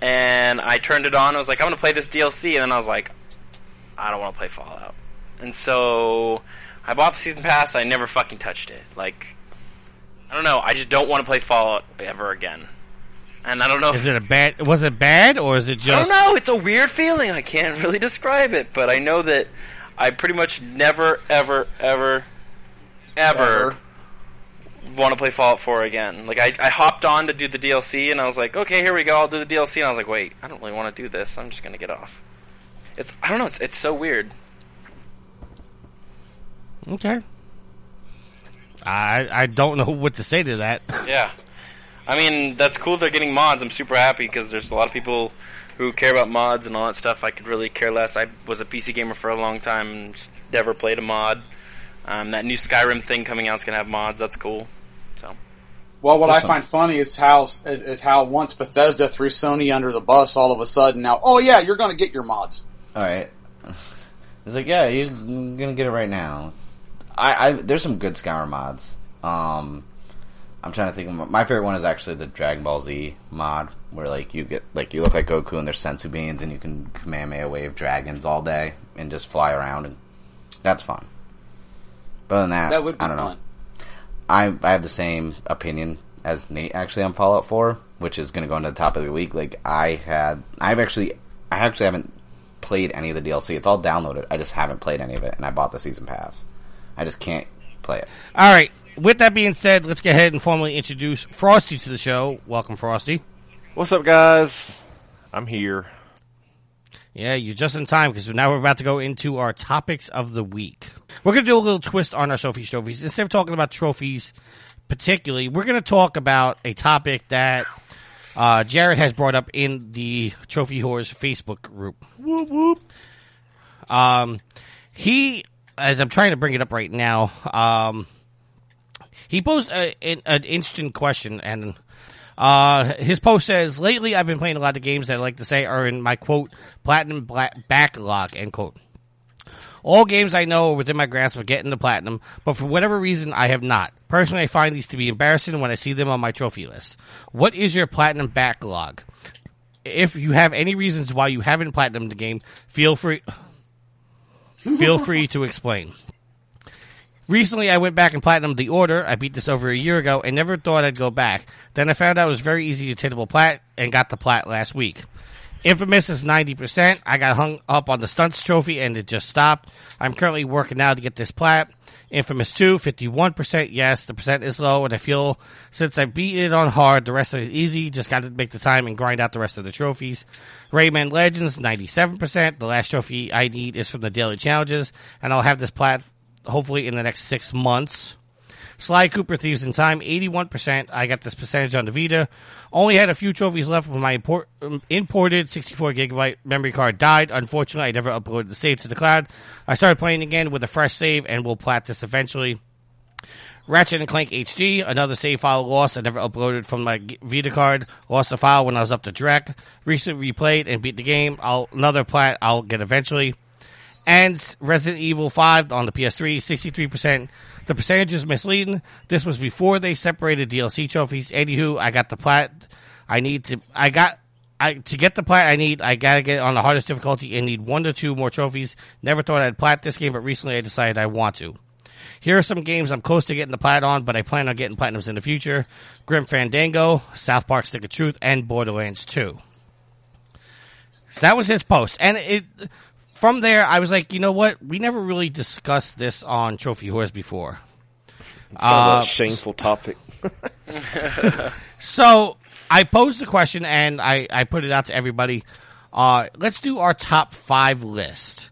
Speaker 5: and I turned it on. I was like, I'm gonna play this DLC, and then I was like, I don't want to play Fallout, and so I bought the season pass. I never fucking touched it. Like, I don't know. I just don't want to play Fallout ever again. And I don't know.
Speaker 2: Is it a bad? Was it bad or is it just?
Speaker 5: I don't know. It's a weird feeling. I can't really describe it, but I know that I pretty much never, ever, ever, ever,
Speaker 4: Ever.
Speaker 5: Want to play Fallout 4 again. Like I, I hopped on to do the DLC, and I was like, okay, here we go. I'll do the DLC, and I was like, wait, I don't really want to do this. I'm just gonna get off. It's I don't know. It's it's so weird.
Speaker 2: Okay. I I don't know what to say to that.
Speaker 5: Yeah. I mean, that's cool they're getting mods. I'm super happy because there's a lot of people who care about mods and all that stuff. I could really care less. I was a PC gamer for a long time and just never played a mod. Um, that new Skyrim thing coming out is going to have mods. That's cool. So,
Speaker 4: Well, what I find funny is how is, is how once Bethesda threw Sony under the bus, all of a sudden now, oh yeah, you're going to get your mods.
Speaker 3: All right. It's like, yeah, you're gonna get it right now. I, I there's some good Skyrim mods. Um, I'm trying to think. Of, my favorite one is actually the Dragon Ball Z mod, where like you get like you look like Goku and there's senzu beans, and you can Kamehameha wave dragons all day and just fly around, and that's fun. But other than that,
Speaker 4: That would be
Speaker 3: I don't
Speaker 4: fun.
Speaker 3: know. I I have the same opinion as Nate actually on Fallout 4, which is going to go into the top of the week. Like I had, I've actually, I actually haven't played any of the DLC. It's all downloaded. I just haven't played any of it, and I bought the season pass. I just can't play it.
Speaker 2: All right. With that being said, let's go ahead and formally introduce Frosty to the show. Welcome, Frosty.
Speaker 6: What's up, guys? I'm here.
Speaker 2: Yeah, you're just in time because now we're about to go into our topics of the week. We're going to do a little twist on our Sophie's trophies. Instead of talking about trophies particularly, we're going to talk about a topic that uh, Jared has brought up in the Trophy Whores Facebook group.
Speaker 6: Whoop whoop.
Speaker 2: Um, he, as I'm trying to bring it up right now, um, he posed a, an, an interesting question, and uh, his post says, "Lately, I've been playing a lot of games that I like to say are in my quote platinum bla- backlog." End quote. All games I know are within my grasp of getting the platinum, but for whatever reason, I have not. Personally, I find these to be embarrassing when I see them on my trophy list. What is your platinum backlog? If you have any reasons why you haven't platinumed the game, feel free feel free to explain. Recently, I went back and platinumed the order. I beat this over a year ago and never thought I'd go back. Then I found out it was very easy to attainable plat and got the plat last week. Infamous is 90%. I got hung up on the stunts trophy and it just stopped. I'm currently working now to get this plat. Infamous 2, 51%. Yes, the percent is low and I feel since I beat it on hard, the rest is easy. Just got to make the time and grind out the rest of the trophies. Rayman Legends, 97%. The last trophy I need is from the daily challenges and I'll have this plat hopefully in the next six months. Sly Cooper Thieves in Time, 81%. I got this percentage on the Vita. Only had a few trophies left when my import, um, imported 64 gigabyte memory card died. Unfortunately, I never uploaded the save to the cloud. I started playing again with a fresh save and will plat this eventually. Ratchet and Clank HD, another save file lost. I never uploaded from my Vita card. Lost the file when I was up to direct. Recently replayed and beat the game. I'll, another plat I'll get eventually and Resident Evil 5 on the PS3, 63%. The percentage is misleading. This was before they separated DLC trophies. Anywho, I got the plat. I need to, I got, I, to get the plat I need, I gotta get on the hardest difficulty and need one to two more trophies. Never thought I'd plat this game, but recently I decided I want to. Here are some games I'm close to getting the plat on, but I plan on getting platinums in the future. Grim Fandango, South Park Stick of Truth, and Borderlands 2. So that was his post. And it, from there, I was like, you know what? We never really discussed this on Trophy Whores before.
Speaker 6: It's kind of
Speaker 2: Uh,
Speaker 6: a shameful topic.
Speaker 2: So I posed the question and I, I put it out to everybody. Uh, let's do our top five list.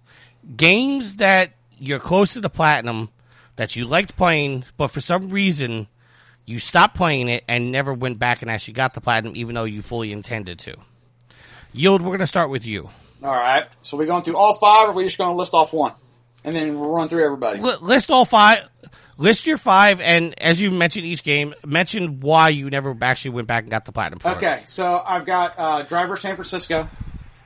Speaker 2: Games that you're close to the platinum that you liked playing, but for some reason you stopped playing it and never went back and actually got the platinum, even though you fully intended to. Yield, we're going to start with you.
Speaker 4: All right. So we're going through all five, or are we just going to list off one? And then we'll run through everybody.
Speaker 2: Li- list all five. List your five, and as you mentioned each game, mention why you never actually went back and got the platinum. For it.
Speaker 4: Okay, so I've got uh, Driver San Francisco.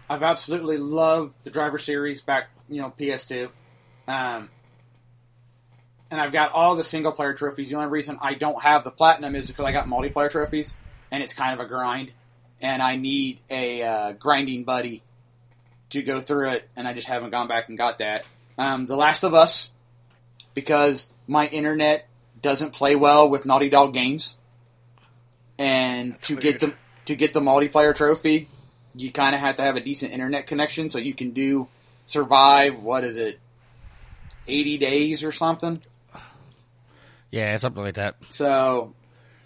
Speaker 4: I've absolutely loved the Driver series back, you know, PS2. Um, and I've got all the single player trophies. The only reason I don't have the platinum is because I got multiplayer trophies, and it's kind of a grind. and I need a uh, grinding buddy to go through it, and I just haven't gone back and got that. Um, the Last of Us, because my internet doesn't play well with Naughty Dog games, and to get the to get the multiplayer trophy, you kind of have to have a decent internet connection so you can do survive. What is it? Eighty days or something.
Speaker 2: Yeah, something like that.
Speaker 4: So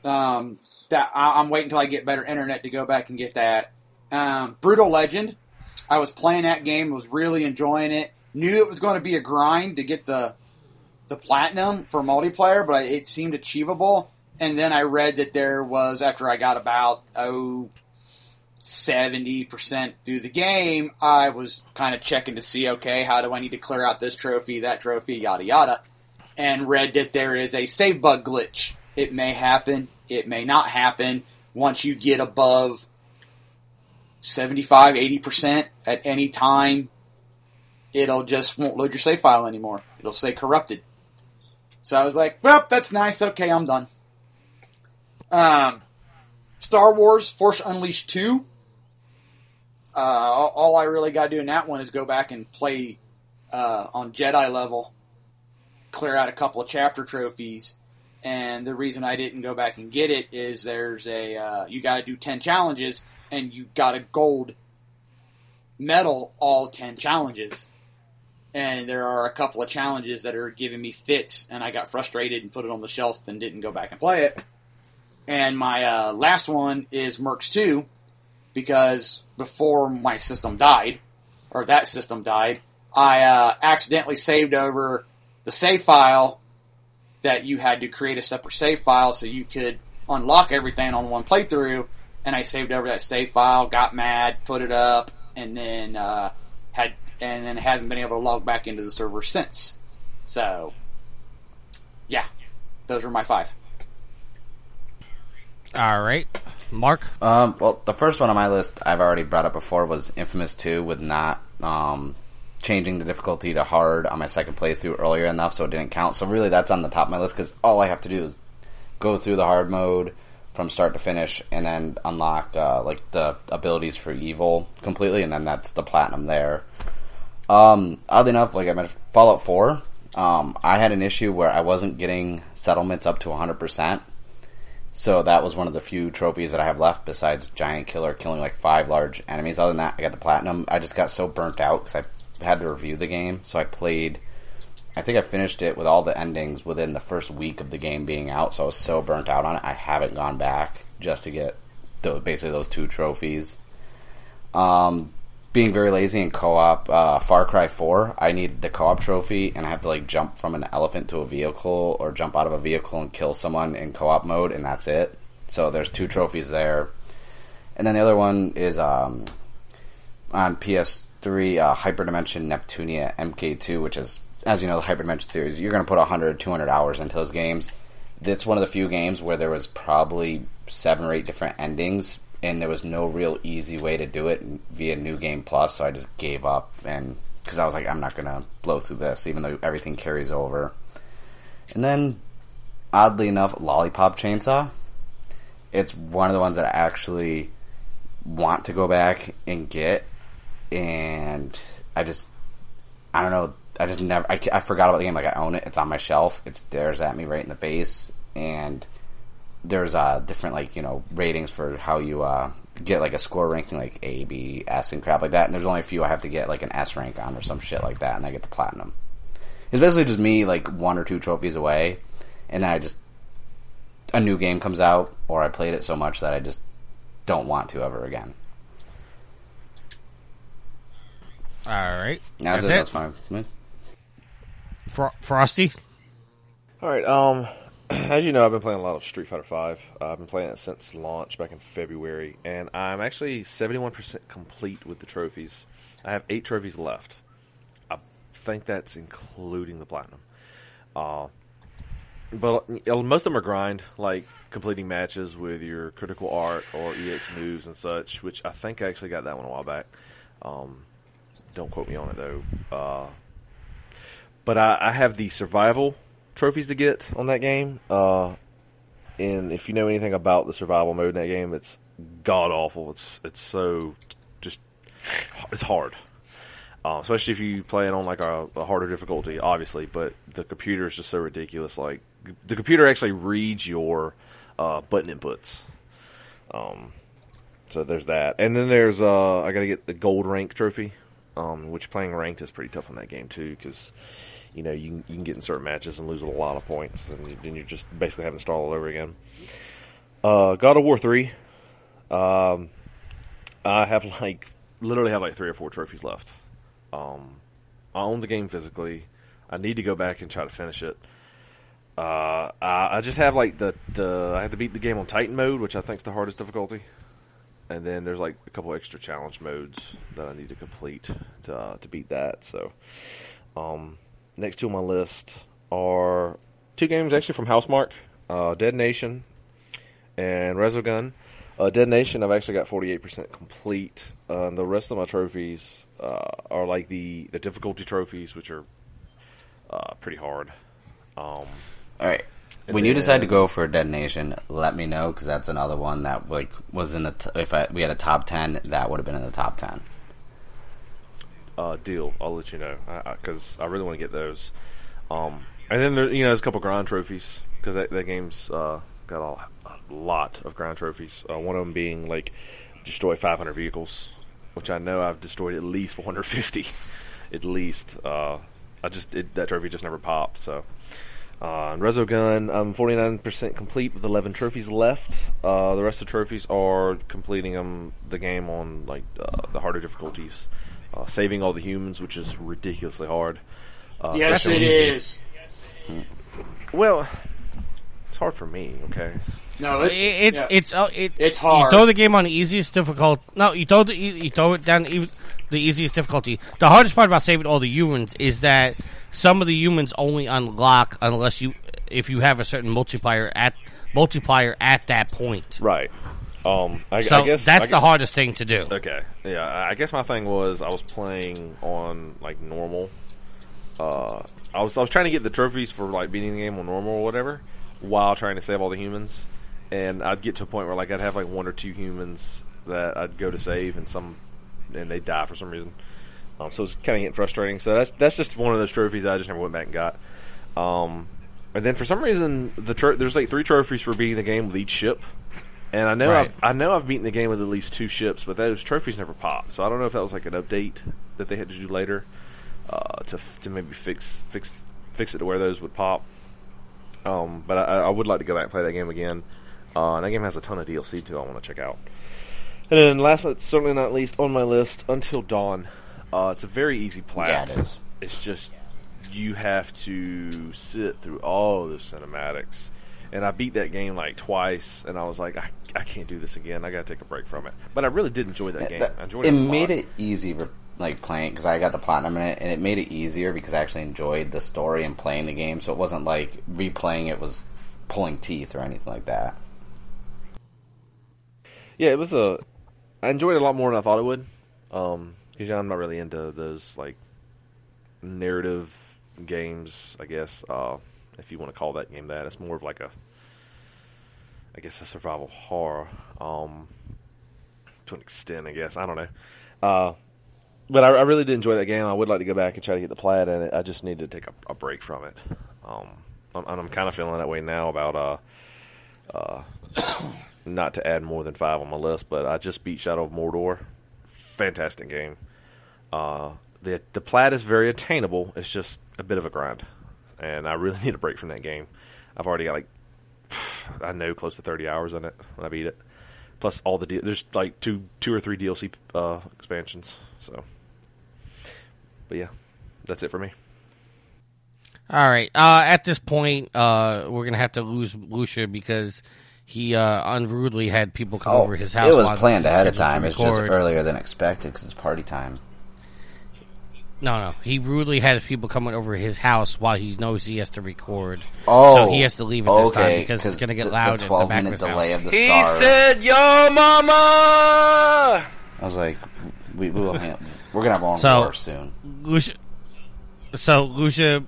Speaker 4: um, that I, I'm waiting until I get better internet to go back and get that. Um, Brutal Legend. I was playing that game, was really enjoying it. Knew it was going to be a grind to get the the platinum for multiplayer, but it seemed achievable. And then I read that there was after I got about oh. 70% through the game, I was kind of checking to see, okay, how do I need to clear out this trophy, that trophy, yada yada and read that there is a save bug glitch. It may happen, it may not happen. Once you get above 75, 80% at any time, it'll just won't load your save file anymore. It'll say corrupted. So I was like, well, that's nice. Okay, I'm done. Um, Star Wars Force Unleashed 2. Uh, all, I really got to do in that one is go back and play uh, on Jedi level clear out a couple of chapter trophies. And the reason I didn't go back and get it is there's a uh, you got to do ten challenges, and you got a gold medal all ten challenges. And there are a couple of challenges that are giving me fits, and I got frustrated and put it on the shelf and didn't go back and play it. And my uh, last one is Mercs 2, because before my system died, or that system died, I uh, accidentally saved over the save file that you had to create a separate save file so you could unlock everything on one playthrough. And I saved over that save file, got mad, put it up, and then uh, had and then haven't been able to log back into the server since. So, yeah, those were my five.
Speaker 2: All right, Mark.
Speaker 3: Um, well, the first one on my list I've already brought up before was Infamous 2 with not um, changing the difficulty to hard on my second playthrough earlier enough so it didn't count. So really that's on the top of my list because all I have to do is go through the hard mode from start to finish and then unlock uh, like the abilities for evil completely and then that's the platinum there. Um, oddly enough, like I mentioned, Fallout 4, um, I had an issue where I wasn't getting settlements up to 100%. So that was one of the few trophies that I have left besides Giant Killer killing like five large enemies. Other than that, I got the platinum. I just got so burnt out because I had to review the game. So I played, I think I finished it with all the endings within the first week of the game being out. So I was so burnt out on it. I haven't gone back just to get those, basically those two trophies. Um, being very lazy in co-op, uh, Far Cry 4, I need the co-op trophy, and I have to like jump from an elephant to a vehicle, or jump out of a vehicle and kill someone in co-op mode, and that's it. So there's two trophies there. And then the other one is um, on PS3, uh, Hyperdimension Neptunia MK2, which is, as you know, the Hyperdimension series. You're going to put 100, 200 hours into those games. That's one of the few games where there was probably seven or eight different endings and there was no real easy way to do it via New Game Plus, so I just gave up and because I was like, I'm not gonna blow through this, even though everything carries over. And then, oddly enough, Lollipop Chainsaw. It's one of the ones that I actually want to go back and get, and I just, I don't know, I just never, I, I forgot about the game. Like I own it, it's on my shelf, it stares at me right in the face, and there's uh different like you know ratings for how you uh get like a score ranking like A, B, S, and crap like that. And there's only a few I have to get like an S rank on or some shit like that, and I get the platinum. It's basically just me like one or two trophies away, and then I just a new game comes out, or I played it so much that I just don't want to ever again.
Speaker 2: All right, that's,
Speaker 3: that's,
Speaker 2: it.
Speaker 3: that's my
Speaker 2: Fro- Frosty.
Speaker 6: All right. Um, as you know, I've been playing a lot of Street Fighter Five. Uh, I've been playing it since launch back in February, and I'm actually 71% complete with the trophies. I have eight trophies left. I think that's including the platinum. Uh, but uh, most of them are grind, like completing matches with your critical art or EX moves and such. Which I think I actually got that one a while back. Um, don't quote me on it though. Uh, but I, I have the survival trophies to get on that game. Uh, and if you know anything about the survival mode in that game, it's god awful. It's it's so just it's hard. Uh, especially if you play it on like a, a harder difficulty, obviously. But the computer is just so ridiculous. Like the computer actually reads your uh, button inputs. Um, so there's that, and then there's uh, I got to get the gold rank trophy, um, which playing ranked is pretty tough on that game too because you know you can, you can get in certain matches and lose a lot of points, and then you're just basically having to start all over again. Uh, God of War three, um, I have like literally have like three or four trophies left. Um, I own the game physically. I need to go back and try to finish it. Uh, I, I just have like the the I have to beat the game on Titan mode, which I think is the hardest difficulty, and then there's like a couple extra challenge modes that I need to complete to uh, to beat that. So, um, next two on my list are two games actually from Housemarque, uh, Dead Nation and Resogun. Uh, Dead Nation, I've actually got 48% complete. Uh, and the rest of my trophies uh, are like the, the difficulty trophies, which are uh, pretty hard. Um,
Speaker 3: All right. When you decide to go for Dead Nation, let me know because that's another one that like was in the t- if I, we had a top ten, that would have been in the top ten.
Speaker 6: Uh, deal. I'll let you know because I, really want to get those. Um, and then there, you know, there's a couple ground trophies because that, that game's uh, got a, a lot of ground trophies. Uh, one of them being like destroy 500 vehicles, which I know I've destroyed at least 450, at least. Uh, I just it, that trophy just never popped. So. Uh, Resogun, I'm 49% complete with 11 trophies left. Uh, the rest of the trophies are completing them the game on like uh, the harder difficulties, uh, saving all the humans, which is ridiculously hard. Uh,
Speaker 4: yes,
Speaker 6: especially-
Speaker 4: it is.
Speaker 6: Well, it's hard for me. Okay.
Speaker 4: No,
Speaker 2: It,
Speaker 4: it,
Speaker 2: it's
Speaker 4: yeah.
Speaker 2: it's uh, it,
Speaker 4: It's
Speaker 2: You
Speaker 4: hard.
Speaker 2: throw the game on the easiest difficult. No, you throw the you throw it down e- the easiest difficulty. The hardest part about saving all the humans is that some of the humans only unlock unless you if you have a certain multiplier at multiplier at that point.
Speaker 6: Right. Um. I,
Speaker 2: So
Speaker 6: I guess
Speaker 2: that's
Speaker 6: I
Speaker 2: the hardest thing to do.
Speaker 6: Okay. Yeah. I guess my thing was I was playing on like normal. Uh, I was I was trying to get the trophies for like beating the game on normal or whatever, while trying to save all the humans, and I'd get to a point where like I'd have like one or two humans that I'd go to save, and some and they die for some reason. Um, so it's kind of getting frustrating. So that's that's just one of those trophies I just never went back and got. Um, and then for some reason the tro- there's like three trophies for beating the game with each ship. And I know
Speaker 2: Right.
Speaker 6: I've, I know I've beaten the game with at least two ships, but those trophies never pop. So I don't know if that was like an update that they had to do later uh, to to maybe fix fix fix it to where those would pop. Um, but I, I would like to go back and play that game again. Uh, and that game has a ton of DLC too. I want to check out. And then last but certainly not least on my list, Until Dawn. Uh, it's a very easy plat.
Speaker 3: Yeah, it is.
Speaker 6: It's just you have to sit through all the cinematics. And I beat that game like twice, and I was like, I, I can't do this again. I got to take a break from it. But I really did enjoy that game.
Speaker 3: That-
Speaker 6: I enjoyed
Speaker 3: it
Speaker 6: it.
Speaker 3: made it easy for like playing because I got the platinum in it, and it made it easier because I actually enjoyed the story and playing the game. So it wasn't like replaying it was pulling teeth or anything like that.
Speaker 6: Yeah, it was a. I enjoyed it a lot more than I thought it would. Um, because I'm not really into those like narrative games. I guess uh, if you want to call that game that, it's more of like a. I guess a survival horror. Um, to an extent, I guess I don't know. Uh, but I, I really did enjoy that game. I would like to go back and try to get the plat in it. I just need to take a, a break from it. Um, I'm, and I'm kind of feeling that way now about uh, uh, not to add more than five on my list, but I just beat Shadow of Mordor. Fantastic game. Uh, the the plat is very attainable. It's just a bit of a grind, and I really need a break from that game. I've already got like I know close to thirty hours in it when I beat it. Plus all the D- there's like two two or three DLC uh, expansions. So, but yeah, that's it for me.
Speaker 2: All right. Uh, at this point, uh, we're gonna have to lose Lucia because he uh, unrudely had people come over his house.
Speaker 3: Oh, it was planned ahead of time. It's just earlier than expected because it's party time.
Speaker 2: No, no. He rudely has people coming over his house while he knows he has to record.
Speaker 3: Oh,
Speaker 2: so he has to leave at this time because it's going to get
Speaker 3: the-
Speaker 2: loud
Speaker 3: The
Speaker 2: at the
Speaker 3: twelve
Speaker 2: back of
Speaker 3: minute
Speaker 2: his
Speaker 3: delay
Speaker 2: house.
Speaker 3: of the
Speaker 5: He
Speaker 3: star.
Speaker 5: said, "Yo, mama."
Speaker 3: I was like, we will. hand- We're gonna have our own
Speaker 2: So-
Speaker 3: war soon.
Speaker 2: Lucia, so Lucia,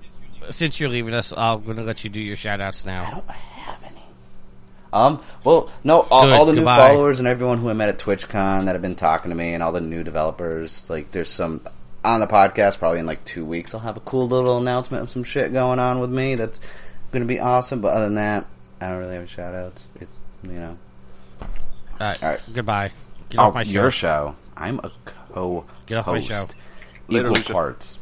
Speaker 2: since you're leaving us, I'm going to let you do your shout outs now.
Speaker 3: I don't have any. Um, well, no, all,
Speaker 2: Good,
Speaker 3: all the
Speaker 2: goodbye.
Speaker 3: new followers and everyone who I met at TwitchCon that have been talking to me, and all the new developers. Like, there's some on the podcast. Probably in like two weeks, I'll have a cool little announcement of some shit going on with me. That's going to be awesome. But other than that, I don't really have any shout outs. It, you know,
Speaker 2: All right.
Speaker 3: All right.
Speaker 2: Goodbye. Get
Speaker 3: oh,
Speaker 2: off my show.
Speaker 3: your show. I'm a co.
Speaker 2: Get off my show.
Speaker 6: Later,
Speaker 3: Equal
Speaker 6: Lucia.
Speaker 3: parts.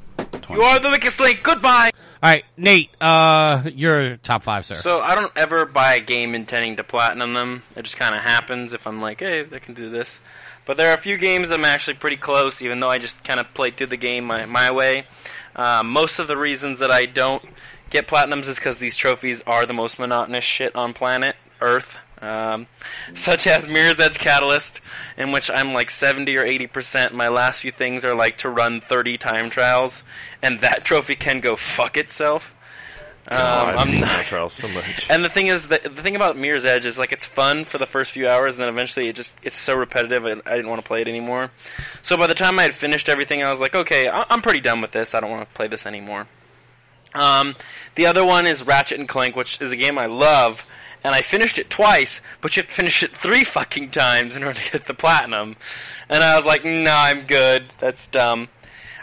Speaker 5: You are the weakest link. Goodbye.
Speaker 2: All right, Nate. Uh, your top five, sir.
Speaker 5: So I don't ever buy a game intending to platinum them. It just kind of happens if I'm like, hey, I can do this. But there are a few games I'm actually pretty close, even though I just kind of played through the game my, my way. Uh, most of the reasons that I don't get platinums is because these trophies are the most monotonous shit on planet Earth. Um, such as Mirror's Edge Catalyst, in which I'm like 70 or 80%. My last few things are like to run 30 time trials, and that trophy can go fuck itself. Um,
Speaker 6: Oh, I
Speaker 5: I'm not,
Speaker 6: Time Trials so much.
Speaker 5: and the thing is, that the thing about Mirror's Edge is like it's fun for the first few hours, and then eventually it just it's so repetitive. I, I didn't want to play it anymore. So by the time I had finished everything, I was like, okay, I, I'm pretty done with this. I don't want to play this anymore. Um, the other one is Ratchet and Clank, which is a game I love, and I finished it twice, but you have to finish it three fucking times in order to get the platinum. And I was like, no, I'm good. That's dumb.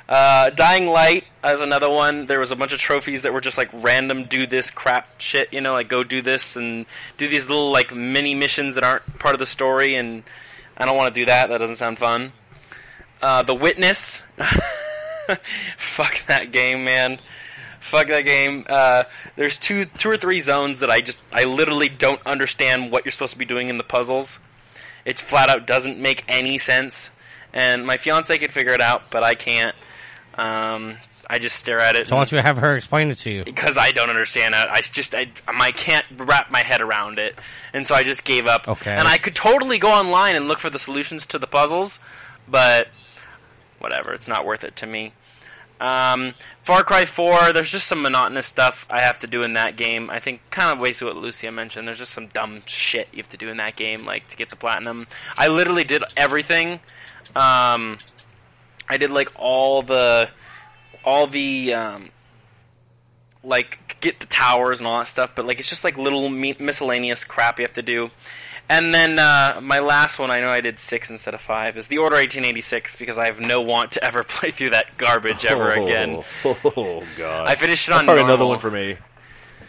Speaker 5: Uh, Dying Light is another one. There was a bunch of trophies that were just like random do this crap shit, you know, like go do this and do these little like mini missions that aren't part of the story, and I don't want to do that. That doesn't sound fun. Uh, the Witness. Fuck that game, man. Fuck that game. Uh, there's two, two or three zones that I just, I literally don't understand what you're supposed to be doing in the puzzles. It flat out doesn't make any sense, and my fiance can figure it out, but I can't. Um, I just stare at it
Speaker 2: so I want you to have her explain it to you.
Speaker 5: because I don't understand it. I just I, I can't wrap my head around it, and so I just gave up.
Speaker 2: Okay.
Speaker 5: And I could totally go online and look for the solutions to the puzzles, but whatever, it's not worth it to me. Um, Far Cry 4, there's just some monotonous stuff I have to do in that game. I think kind of to what Lucia mentioned. There's just some dumb shit you have to do in that game, like to get the platinum. I literally did everything. Um, I did like all the all the um, like get the towers and all that stuff, but like it's just like little mi- miscellaneous crap you have to do. And then uh, my last one, I know I did six instead of five, is the Order 1886 because I have no want to ever play through that garbage ever again.
Speaker 6: Oh, God.
Speaker 5: I finished it on
Speaker 6: probably
Speaker 5: normal.
Speaker 6: another one for me.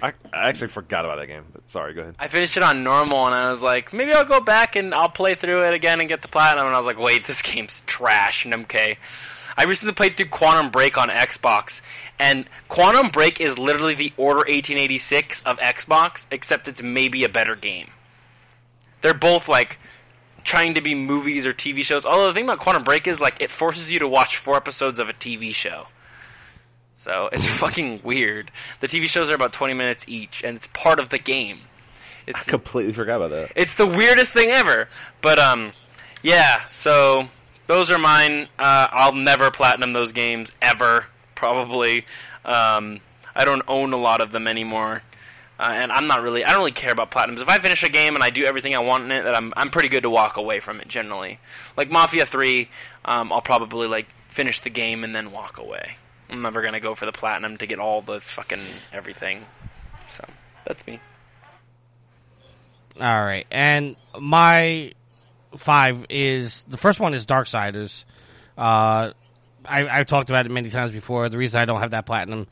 Speaker 6: I, I actually forgot about that game, but sorry, go ahead.
Speaker 5: I finished it on normal, and I was like, maybe I'll go back and I'll play through it again and get the platinum. And I was like, wait, this game's trash. And okay, I recently played through Quantum Break on Xbox, and Quantum Break is literally the Order 1886 of Xbox, except it's maybe a better game. They're both like trying to be movies or TV shows. Although the thing about Quantum Break is like it forces you to watch four episodes of a TV show. So it's fucking weird. The TV shows are about 20 minutes each, and it's part of the game. It's
Speaker 6: Completely forgot about that.
Speaker 5: it's the weirdest thing ever. But um, yeah. So those are mine. Uh, I'll never platinum those games ever. Probably. Um, I don't own a lot of them anymore. Uh, and I'm not really. I don't really care about platinums. If I finish a game and I do everything I want in it, that I'm I'm pretty good to walk away from it generally. Like Mafia Three, um, I'll probably like finish the game and then walk away. I'm never gonna go for the platinum to get all the fucking everything. So that's me.
Speaker 2: All right, and my five is the first one is Darksiders. Uh, I, I've talked about it many times before. The reason I don't have that platinum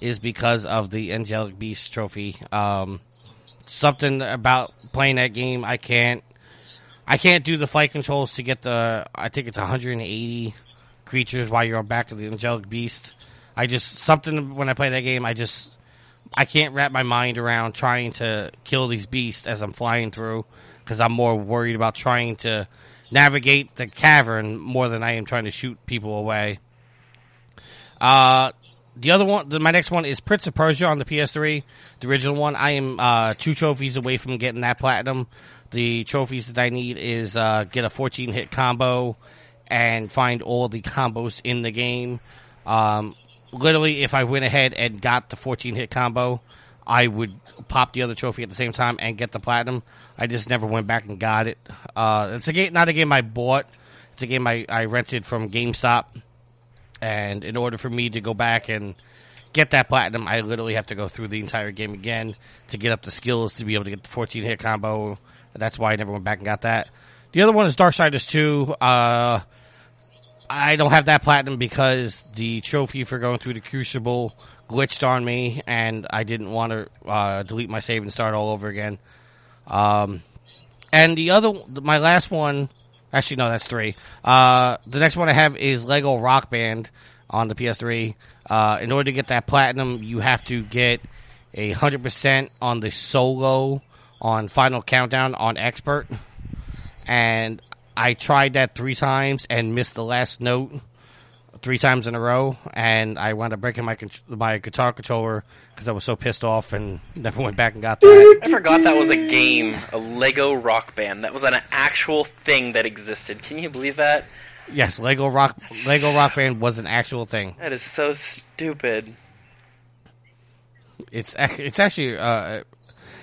Speaker 2: is because of the Angelic Beast trophy. Um, something about playing that game, I can't. I can't do the flight controls to get the. I think it's 180 creatures while you're on back of the Angelic Beast. I just something when I play that game, I just I can't wrap my mind around trying to kill these beasts as I'm flying through because I'm more worried about trying to navigate the cavern more than I am trying to shoot people away. Uh, the other one, the, my next one is Prince of Persia on the PS3, the original one. I am uh, two trophies away from getting that platinum. The trophies that I need is uh, get a 14 hit combo and find all the combos in the game. Um, literally, if I went ahead and got the 14 hit combo, I would pop the other trophy at the same time and get the platinum. I just never went back and got it. Uh, it's a game, not a game I bought. It's a game I, I rented from GameStop. And in order for me to go back and get that platinum, I literally have to go through the entire game again to get up the skills to be able to get the 14 hit combo. That's why I never went back and got that. The other one is Darksiders 2. Uh, I don't have that platinum because the trophy for going through the Crucible glitched on me, and I didn't want to uh, delete my save and start all over again. Um, and the other, my last one, actually no, that's three. Uh, the next one I have is Lego Rock Band on the PS3. Uh, in order to get that platinum, you have to get a hundred percent on the solo on Final Countdown on Expert, and I tried that three times and missed the last note three times in a row, and I wound up breaking my my guitar controller because I was so pissed off and never went back and got that.
Speaker 5: I forgot that was a game, a Lego Rock Band. That was an actual thing that existed. Can you believe that?
Speaker 2: yes, Lego Rock Lego Rock Band was an actual thing.
Speaker 5: That is so stupid.
Speaker 2: It's it's actually uh,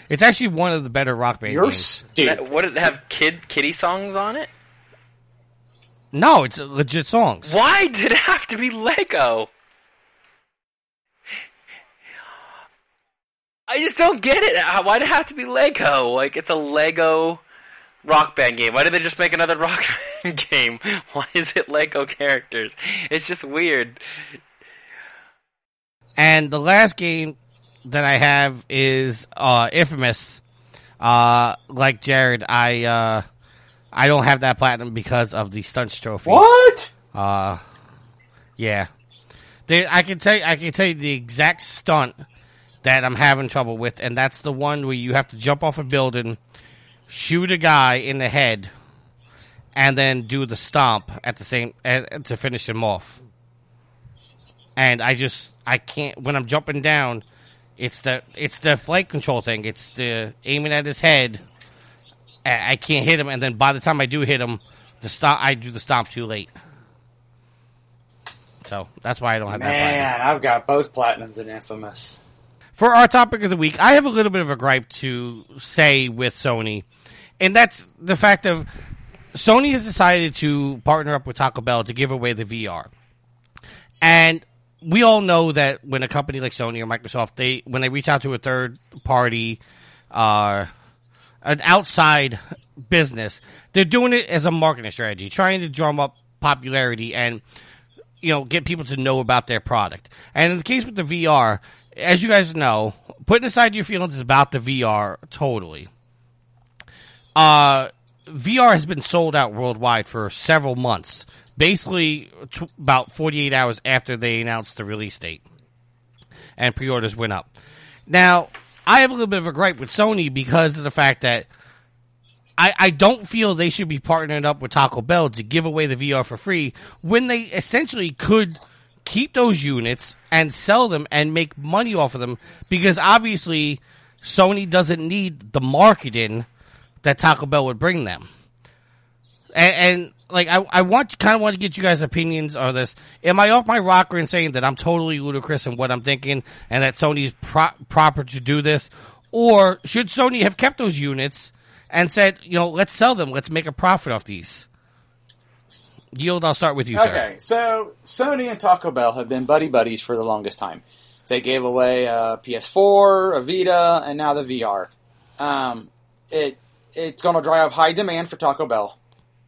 Speaker 2: it's actually one of the better Rock Band
Speaker 4: You're
Speaker 2: games.
Speaker 4: stupid.
Speaker 5: That, what did it have kid kitty songs on it?
Speaker 2: No, it's legit songs.
Speaker 5: Why did it have to be Lego? I just don't get it. Why did it have to be Lego? Like it's a Lego Rock Band game. Why did they just make another Rock Band game? Why is it Lego characters? It's just weird.
Speaker 2: And the last game that I have is uh, Infamous. Uh, like Jared, I uh, I don't have that platinum because of the stunts trophy.
Speaker 4: What?
Speaker 2: Uh, yeah. They, I can tell you, I can tell you the exact stunt that I'm having trouble with, and that's the one where you have to jump off a building, shoot a guy in the head, and then do the stomp at the same uh, to finish him off. And I just I can't when I'm jumping down. It's the it's the flight control thing. It's the aiming at his head. I I can't hit him, and then by the time I do hit him, the stomp I do the stomp too late. So that's why I don't have that.
Speaker 4: Man, I've got both platinums in Infamous.
Speaker 2: For our topic of the week, I have a little bit of a gripe to say with Sony, and that's the fact of Sony has decided to partner up with Taco Bell to give away the VR. And we all know that when a company like Sony or Microsoft, they when they reach out to a third party, uh, an outside business, they're doing it as a marketing strategy, trying to drum up popularity and you know get people to know about their product. And in the case with the VR, as you guys know, putting aside your feelings about the VR totally, uh, VR has been sold out worldwide for several months, basically t- about 48 hours after they announced the release date, and pre-orders went up. Now, I have a little bit of a gripe with Sony because of the fact that I, I don't feel they should be partnering up with Taco Bell to give away the VR for free when they essentially could keep those units and sell them and make money off of them because obviously Sony doesn't need the marketing that Taco Bell would bring them. And, and like I, I want kind of want to get you guys' opinions on this. Am I off my rocker in saying that I'm totally ludicrous in what I'm thinking and that Sony's pro- proper to do this, or should Sony have kept those units and said, you know, let's sell them, let's make a profit off these? Yield, I'll start with you, sir.
Speaker 4: Okay, so Sony and Taco Bell have been buddy buddies for the longest time. They gave away a PS4, a Vita, and now the VR. Um, it it's going to drive up high demand for Taco Bell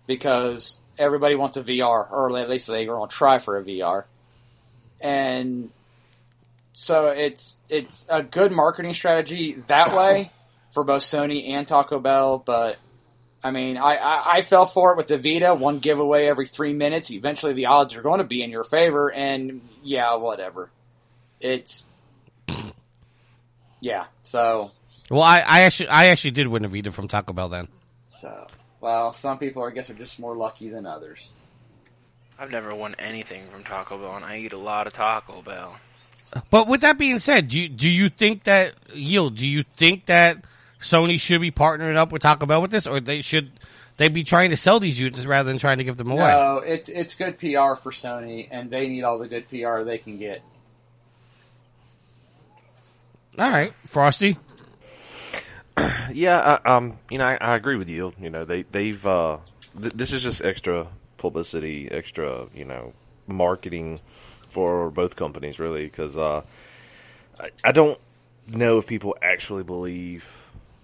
Speaker 4: because everybody wants a VR, or at least they're going to try for a VR. And so it's it's a good marketing strategy that way for both Sony and Taco Bell, but I mean, I, I, I fell for it with the Vita, one giveaway every three minutes. Eventually, the odds are going to be in your favor, and yeah, whatever. It's yeah. So
Speaker 2: Well, I, I actually I actually did win a Vita from Taco Bell then.
Speaker 4: so well, some people I guess are just more lucky than others.
Speaker 5: I've never won anything from Taco Bell, and I eat a lot of Taco Bell.
Speaker 2: But with that being said, do you, do you think that yield? Do you think that Sony should be partnering up with Taco Bell with this, or they should they be trying to sell these units rather than trying to give them away?
Speaker 4: No, it's it's good PR for Sony, and they need all the good PR they can get.
Speaker 2: All right, Frosty.
Speaker 6: Yeah, I, um, you know, I, I agree with you. You know, they they've uh, th- this is just extra publicity, extra you know, marketing for both companies, really, because uh, I, I don't know if people actually believe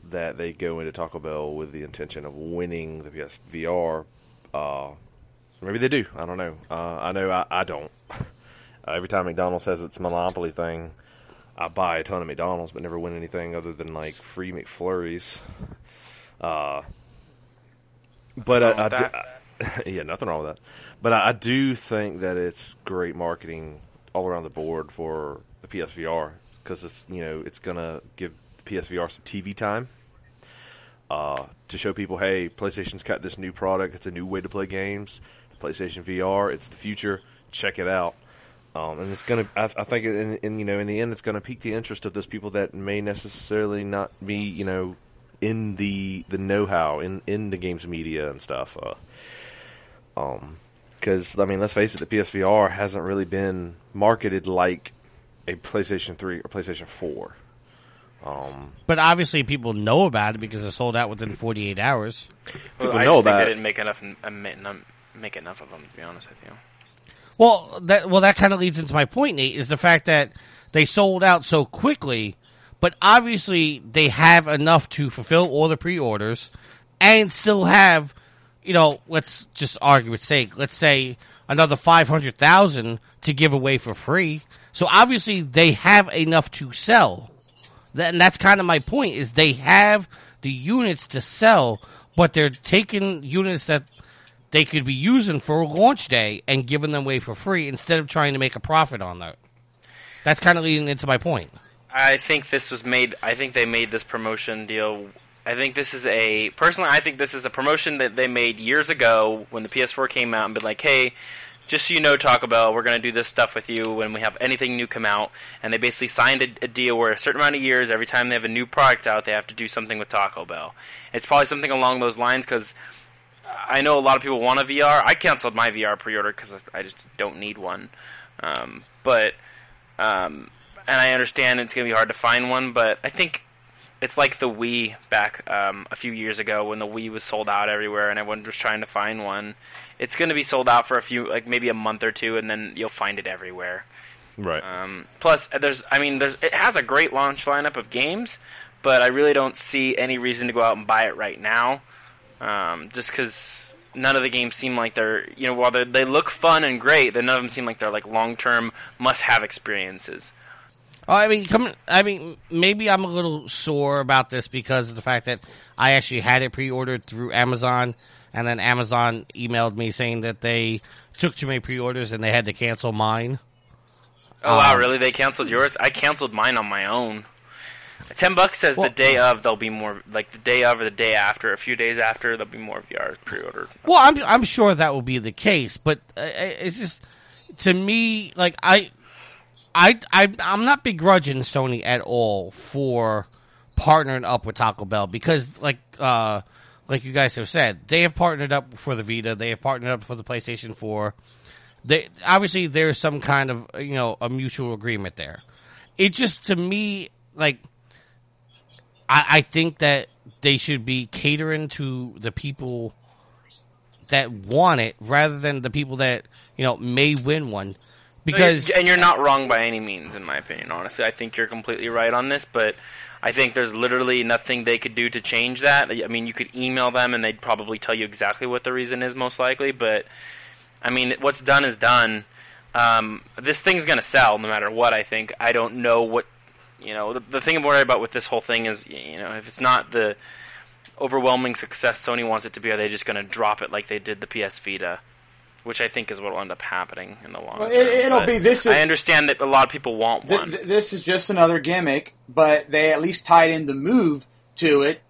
Speaker 6: that they go into Taco Bell with the intention of winning the PSVR. Uh, maybe they do. I don't know. Uh, I know I, I don't. Uh, every time McDonald's says its monopoly thing, I buy a ton of McDonald's, but never win anything other than like free McFlurries. Uh, but I, I do,
Speaker 5: that.
Speaker 6: yeah, nothing wrong with that. But I, I do think that it's great marketing all around the board for the PSVR because it's you know it's gonna give PSVR some TV time uh, to show people, hey, PlayStation's got this new product. It's a new way to play games. PlayStation VR, it's the future. Check it out. Um, and it's gonna. I, I think, in, in you know, in the end, it's gonna pique the interest of those people that may necessarily not be, you know, in the the know-how in in the games media and stuff. Uh, um, because I mean, let's face it, the PSVR hasn't really been marketed like a PlayStation Three or PlayStation Four. Um,
Speaker 2: But obviously, people know about it because it sold out within 48 hours.
Speaker 5: Well,
Speaker 6: People
Speaker 5: I
Speaker 6: know
Speaker 5: just think
Speaker 6: about
Speaker 5: they
Speaker 6: it.
Speaker 5: didn't make enough uh, make enough- make enough of them. To be honest with you.
Speaker 2: Well, that well that kind of leads into my point, Nate, is the fact that they sold out so quickly, but obviously they have enough to fulfill all the pre-orders and still have, you know, let's just argument's sake, let's say another five hundred thousand to give away for free. So obviously they have enough to sell. And that's kind of my point is they have the units to sell, but they're taking units that they could be using for launch day and giving them away for free instead of trying to make a profit on that. That's kind of leading into my point.
Speaker 5: I think this was made. I think they made this promotion deal. I think this is a personally. I think this is a promotion that they made years ago when the PS4 came out and been like, "Hey, just so you know, Taco Bell, we're going to do this stuff with you when we have anything new come out." And they basically signed a, a deal where a certain amount of years, every time they have a new product out, they have to do something with Taco Bell. It's probably something along those lines because I know a lot of people want a VR. I canceled my VR pre-order because I just don't need one. Um, but um, and I understand it's going to be hard to find one, but I think it's like the Wii back um, a few years ago when the Wii was sold out everywhere and everyone was trying to find one. It's going to be sold out for a few, like maybe a month or two, and then you'll find it everywhere.
Speaker 6: right.
Speaker 5: Um, plus, there's, I mean, there's, it has a great launch lineup of games, but I really don't see any reason to go out and buy it right now. Um, just because none of the games seem like they're, you know, while they they look fun and great, then none of them seem like they're like long term must have experiences.
Speaker 2: Oh, I mean, coming. I mean, maybe I'm a little sore about this because of the fact that I actually had it pre-ordered through Amazon, and then Amazon emailed me saying that they took too many pre-orders and they had to cancel mine.
Speaker 5: Oh wow,
Speaker 2: Um,
Speaker 5: really? They canceled yours? I canceled mine on my own. Ten bucks says
Speaker 2: Well-
Speaker 5: the day of there'll be more, like the day of or the day after, a few days after there'll be more VR pre-ordered.
Speaker 2: Well, I'm I'm sure that will be the case, but uh, it's just to me like I I I I'm not begrudging Sony at all for partnering up with Taco Bell because like uh like you guys have said, they have partnered up for the Vita, they have partnered up for the PlayStation 4. They obviously there's some kind of you know a mutual agreement there. It just to me like I, I think that they should be catering to the people that want it rather than the people that you know may win one because
Speaker 5: and you're not wrong by any means, in my opinion. Honestly, I think you're completely right on this, but I think there's literally nothing they could do to change that. I mean, you could email them and they'd probably tell you exactly what the reason is, most likely. But I mean, what's done is done. Um, this thing's gonna sell no matter what. I think. I don't know what you know. The, the thing I'm worried about with this whole thing is, you know, if it's not the overwhelming success Sony wants it to be, are they just gonna drop it like they did the PS Vita? Which I think is what will end up happening in the long
Speaker 4: Well,
Speaker 5: term.
Speaker 4: it- it'll
Speaker 5: But
Speaker 4: be- this is-
Speaker 5: I understand that a lot of people want
Speaker 4: Th-
Speaker 5: one.
Speaker 4: th- this is just another gimmick, but they at least tied in the move to it.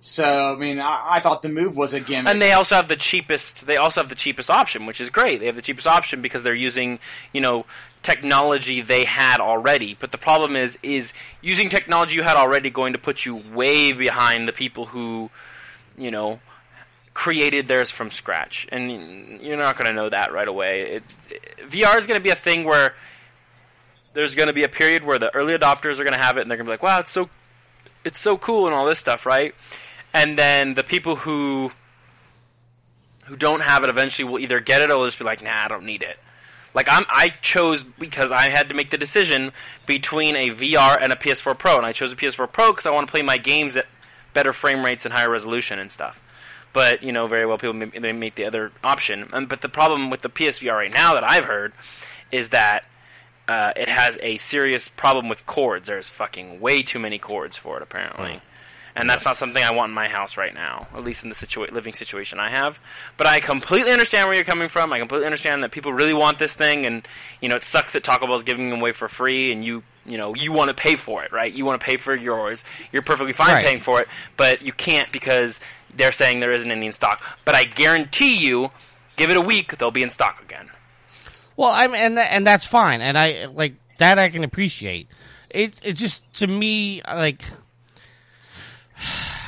Speaker 4: So I mean, I, I thought the move was a gimmick.
Speaker 5: and they also have the cheapest. They also have the cheapest option, which is great. They have the cheapest option because they're using, you know, technology they had already. But the problem is, is using technology you had already going to put you way behind the people who, you know, created theirs from scratch, and you're not going to know that right away. It, VR is going to be a thing where there's going to be a period where the early adopters are going to have it, and they're going to be like, "Wow, it's so, it's so cool," and all this stuff, right? And then the people who who don't have it eventually will either get it or just be like, nah, I don't need it. Like I'm, I chose because I had to make the decision between a VR and a PS4 Pro, and I chose a PS4 Pro because I want to play my games at better frame rates and higher resolution and stuff. But you know, very well, people may, may make the other option. Um, but the problem with the PSVR right now that I've heard is that uh, it has a serious problem with cords. There's fucking way too many cords for it, apparently. And that's not something I want in my house right now, at least in the situa- living situation I have. But I completely understand where you're coming from. I completely understand that people really want this thing, and you know it sucks that Taco Bell's giving them away for free, and you you know you want to pay for it, right? You want to pay for yours. You're perfectly fine
Speaker 2: Right.
Speaker 5: paying for it, but you can't because they're saying there isn't any in stock. But I guarantee you, give it a week, they'll be in stock again.
Speaker 2: Well, I'm and and that's fine, and I like that. I can appreciate. It it just to me like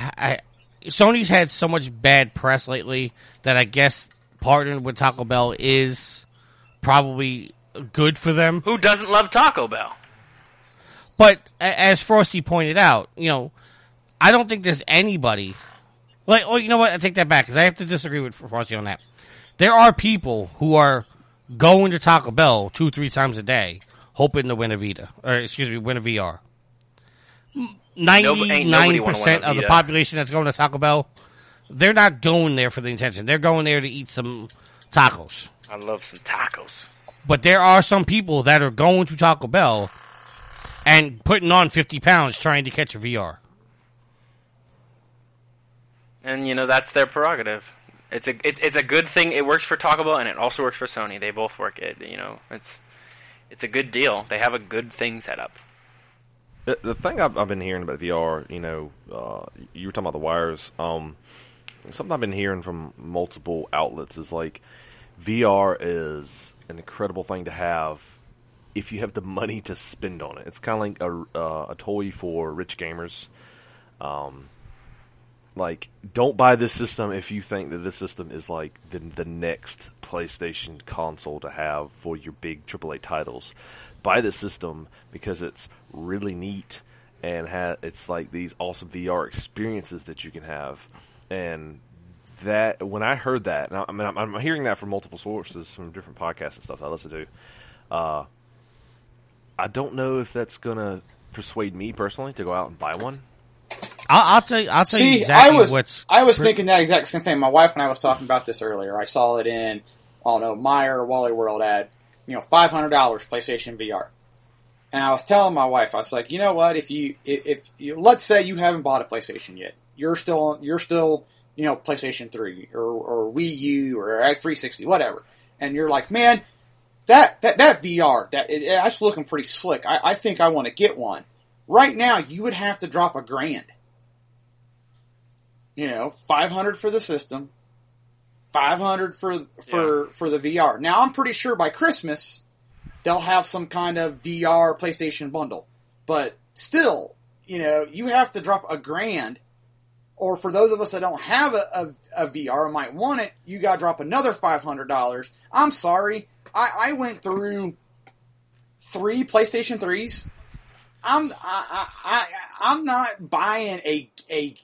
Speaker 2: I Sony's had so much bad press lately that I guess partnering with Taco Bell is probably good for them.
Speaker 5: Who doesn't love Taco Bell?
Speaker 2: But as Frosty pointed out, you know, I don't think there's anybody like. Oh, you know what? I take that back because I have to disagree with Frosty on that. There are people who are going to Taco Bell two, three times a day, hoping to win a Vita, or excuse me, win a VR.
Speaker 5: Nob- ain't nobody
Speaker 2: Ninety-nine
Speaker 5: wanna win a
Speaker 2: percent of the population that's going to Taco Bell, they're not going there for the intention. They're going there to eat some tacos.
Speaker 5: I love some tacos.
Speaker 2: But there are some people that are going to Taco Bell and putting on fifty pounds trying to catch a VR.
Speaker 5: and you know that's their prerogative. It's a it's it's a good thing. It works for Taco Bell and it also works for Sony. They both work it. You know, it's it's a good deal. They have a good thing set up.
Speaker 6: The, thing I've, I've been hearing about VR, you know, uh, you were talking about the wires. Um, something I've been hearing from multiple outlets is like VR is an incredible thing to have if you have the money to spend on it. It's kind of like a, uh, a toy for rich gamers. Um, like, don't buy this system if you think that this system is like the, the next PlayStation console to have for your big AAA titles. Buy the system because it's really neat and ha- it's like these awesome VR experiences that you can have. And that when I heard that, and I, I mean, I'm, I'm hearing that from multiple sources, from different podcasts and stuff that I listen to. Uh, I don't know if that's gonna persuade me personally to go out and buy one.
Speaker 2: I'll, I'll tell you. I'll tell you exactly
Speaker 4: I was
Speaker 2: what's.
Speaker 4: I was thinking that exact same thing. My wife and I was talking about this earlier. I saw it in I don't know Meyer Wally World ad. You know, five hundred dollars PlayStation VR. And I was telling my wife, I was like, you know what? If you if, you let's say you haven't bought a PlayStation yet, you're still you're still you know PlayStation Three or or Wii U or three sixty whatever, and you're like, man, that that that VR that it, that's looking pretty slick. I, I think I want to get one. Right now, you would have to drop a grand. You know, five hundred for the system, five hundred for for for the VR. Now, I'm pretty sure by Christmas they'll have some kind of VR PlayStation bundle, but still, you know, you have to drop a grand. Or for those of us that don't have a, a, a VR and might want it, you got to drop another five hundred dollars. I'm sorry, I, I went through three PlayStation threes. I'm I, I, I I'm not buying a a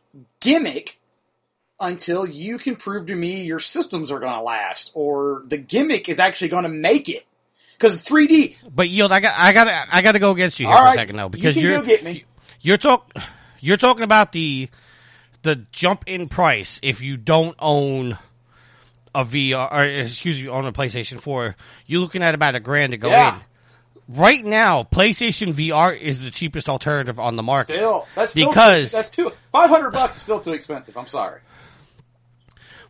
Speaker 4: gimmick until you can prove to me your systems are going to last or the gimmick is actually going to make it. Because 3D.
Speaker 2: But yield, I got, I got, I got to go against you here
Speaker 4: All
Speaker 2: for a
Speaker 4: right,
Speaker 2: second though,
Speaker 4: you
Speaker 2: because you're
Speaker 4: go get me.
Speaker 2: you're talk, you're talking about the the jump in price if you don't own a VR or excuse me, own a PlayStation Four. You're looking at about a grand to go
Speaker 4: Yeah.
Speaker 2: in. Right now, PlayStation VR is the cheapest alternative on the market.
Speaker 4: Still, that's still
Speaker 2: Because-
Speaker 4: too, that's too five hundred bucks is still too expensive. I'm sorry.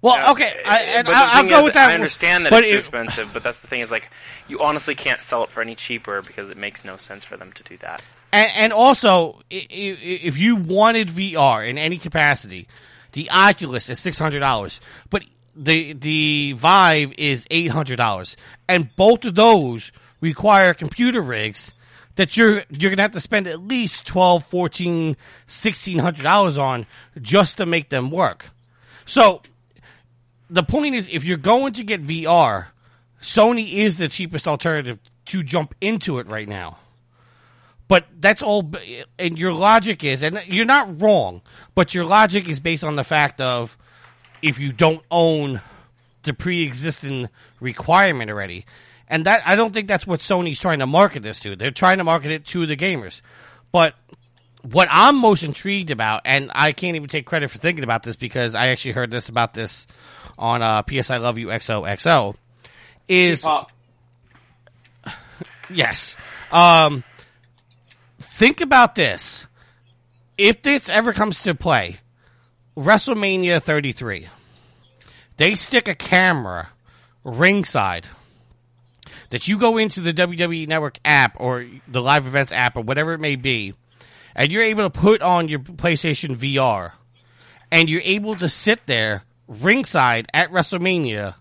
Speaker 2: Well, okay, I, and I, I'll go
Speaker 5: is,
Speaker 2: with that.
Speaker 5: I understand that it's too
Speaker 2: it-
Speaker 5: expensive, but that's the thing is like you honestly can't sell it for any cheaper because it makes no sense for them to do that.
Speaker 2: And, and also, if you wanted VR in any capacity, the Oculus is six hundred dollars, but the the Vive is eight hundred dollars, and both of those require computer rigs that you're you're gonna have to spend at least twelve, fourteen, sixteen hundred dollars on just to make them work. So the point is, if you're going to get VR, Sony is the cheapest alternative to jump into it right now. But that's all, and your logic is, and you're not wrong, but your logic is based on the fact of if you don't own the pre-existing requirement already. And that I don't think that's what Sony's trying to market this to. They're trying to market it to the gamers. But what I'm most intrigued about, and I can't even take credit for thinking about this because I actually heard this about this on uh, PS I Love You XOXO, is
Speaker 4: Pop.
Speaker 2: Yes. Um, think about this. If this ever comes to play, WrestleMania 33, they stick a camera ringside that you go into the WWE Network app or the live events app or whatever it may be, and you're able to put on your PlayStation VR, and you're able to sit there ringside at WrestleMania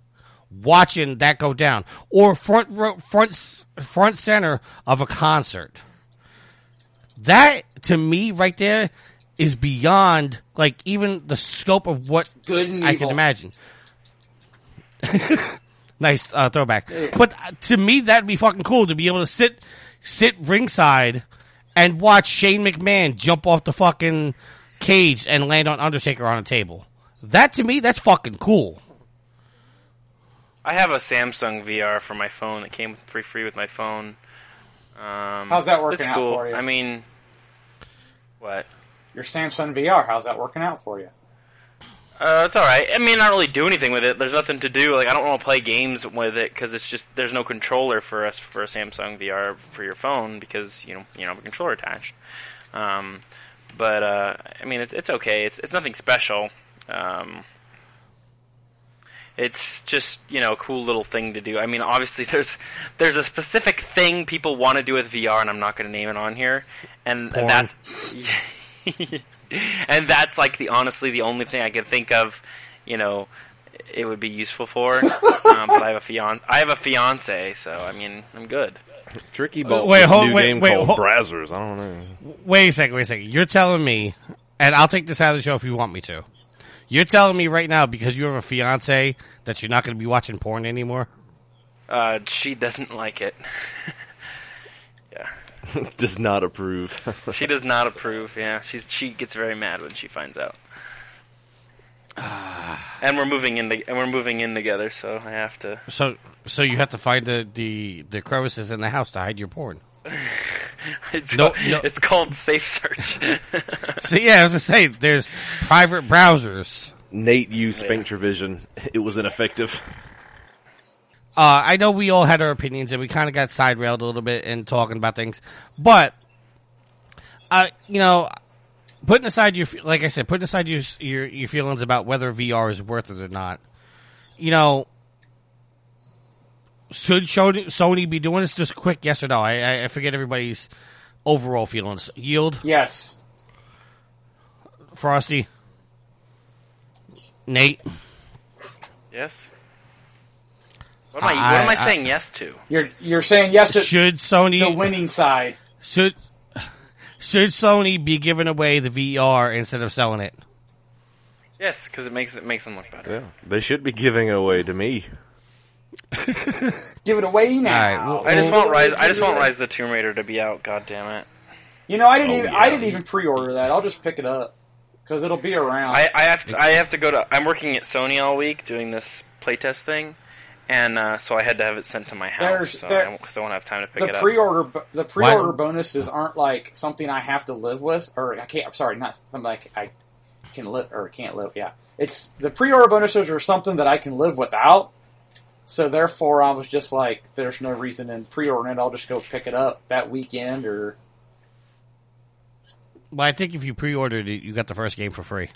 Speaker 2: watching that go down, or front row, front front center of a concert. That to me, right there, is beyond like even the scope of what
Speaker 4: Good
Speaker 2: I
Speaker 4: evil.
Speaker 2: can imagine. nice uh, throwback, but uh, to me, that'd be fucking cool to be able to sit sit ringside and watch Shane McMahon jump off the fucking cage and land on Undertaker on a table. That to me, that's fucking cool.
Speaker 5: I have a Samsung VR for my phone that came free free with my phone. Um,
Speaker 4: How's that working
Speaker 5: it's
Speaker 4: out for you?
Speaker 5: I mean, what?
Speaker 4: Your Samsung VR, how's that working out for you?
Speaker 5: Uh, it's all right. I mean, I don't really do anything with it. There's nothing to do. Like, I don't want to play games with it because it's just there's no controller for us for a Samsung VR for your phone because you know you don't have a controller attached. Um, but uh, I mean, it's it's okay. It's it's nothing special. Um, it's just you know a cool little thing to do. I mean, obviously there's there's a specific thing people want to do with VR, and I'm not going to name it on here. And
Speaker 2: Porn.
Speaker 5: that's and that's like the honestly the only thing I can think of. You know, it would be useful for. um, but I have a fiance. I have a fiance, so I mean, I'm good.
Speaker 6: Tricky Bolt.
Speaker 2: wait,
Speaker 6: Wait,
Speaker 2: hold-
Speaker 6: new
Speaker 2: wait,
Speaker 6: game
Speaker 2: wait,
Speaker 6: called
Speaker 2: hold-
Speaker 6: Brazzers. I don't know.
Speaker 2: Wait a second, wait a second. You're telling me, and I'll take this out of the show if you want me to. You're telling me right now because you have a fiance that you're not going to be watching porn anymore.
Speaker 5: Uh, she doesn't like it. yeah,
Speaker 6: Does not approve.
Speaker 5: she does not approve. Yeah, she's she gets very mad when she finds out. and we're moving in, to, and we're moving in together, so I have to.
Speaker 2: So, so you have to find the the, the crevices in the house to hide your porn.
Speaker 5: It's,
Speaker 2: No,
Speaker 5: called,
Speaker 2: no.
Speaker 5: it's called Safe Search.
Speaker 2: So yeah, I was gonna say there's private browsers.
Speaker 6: Nate used Spectrovision. It was ineffective.
Speaker 2: Uh, I know we all had our opinions and we kind of got side railed a little bit in talking about things, but uh, you know, putting aside your like I said, putting aside your your your feelings about whether VR is worth it or not, you know, should Sony Sony be doing this? Just quick, yes or no? I I- I forget everybody's overall feelings. Yield,
Speaker 4: Yes.
Speaker 2: Frosty, Nate.
Speaker 5: yes. What am I? What am I,
Speaker 2: I- I-
Speaker 5: saying yes to?
Speaker 4: You're you're saying yes to
Speaker 2: Should Sony
Speaker 4: the winning side.
Speaker 2: should should Sony be giving away the VR instead of selling it?
Speaker 5: Yes, because it makes it makes them look better.
Speaker 6: Yeah, they should be giving away to me.
Speaker 4: Give it away now.
Speaker 2: All right, well-
Speaker 5: I just want Rise. I just want Rise of the Tomb Raider to be out. God damn it!
Speaker 4: You know, I didn't
Speaker 6: Oh,
Speaker 4: even
Speaker 6: yeah.
Speaker 4: I didn't even pre-order that. I'll just pick it up because it'll be around.
Speaker 5: I, I have to. I have to go to. I'm working at Sony all week doing this playtest thing, and uh, so I had to have it sent to my house
Speaker 4: There's-
Speaker 5: so
Speaker 4: there-
Speaker 5: because I, won't have time to pick
Speaker 4: the
Speaker 5: it up.
Speaker 4: pre-order the pre-order
Speaker 2: Why-
Speaker 4: bonuses aren't like something I have to live with or I can't. I'm sorry, not something like I can live or can't live. Yeah, it's the pre-order bonuses are something that I can live without. So therefore, I was just like, there's no reason in pre-ordering it. I'll just go pick it up that weekend or
Speaker 2: Well, I think if you pre-ordered it, you got the first game for free.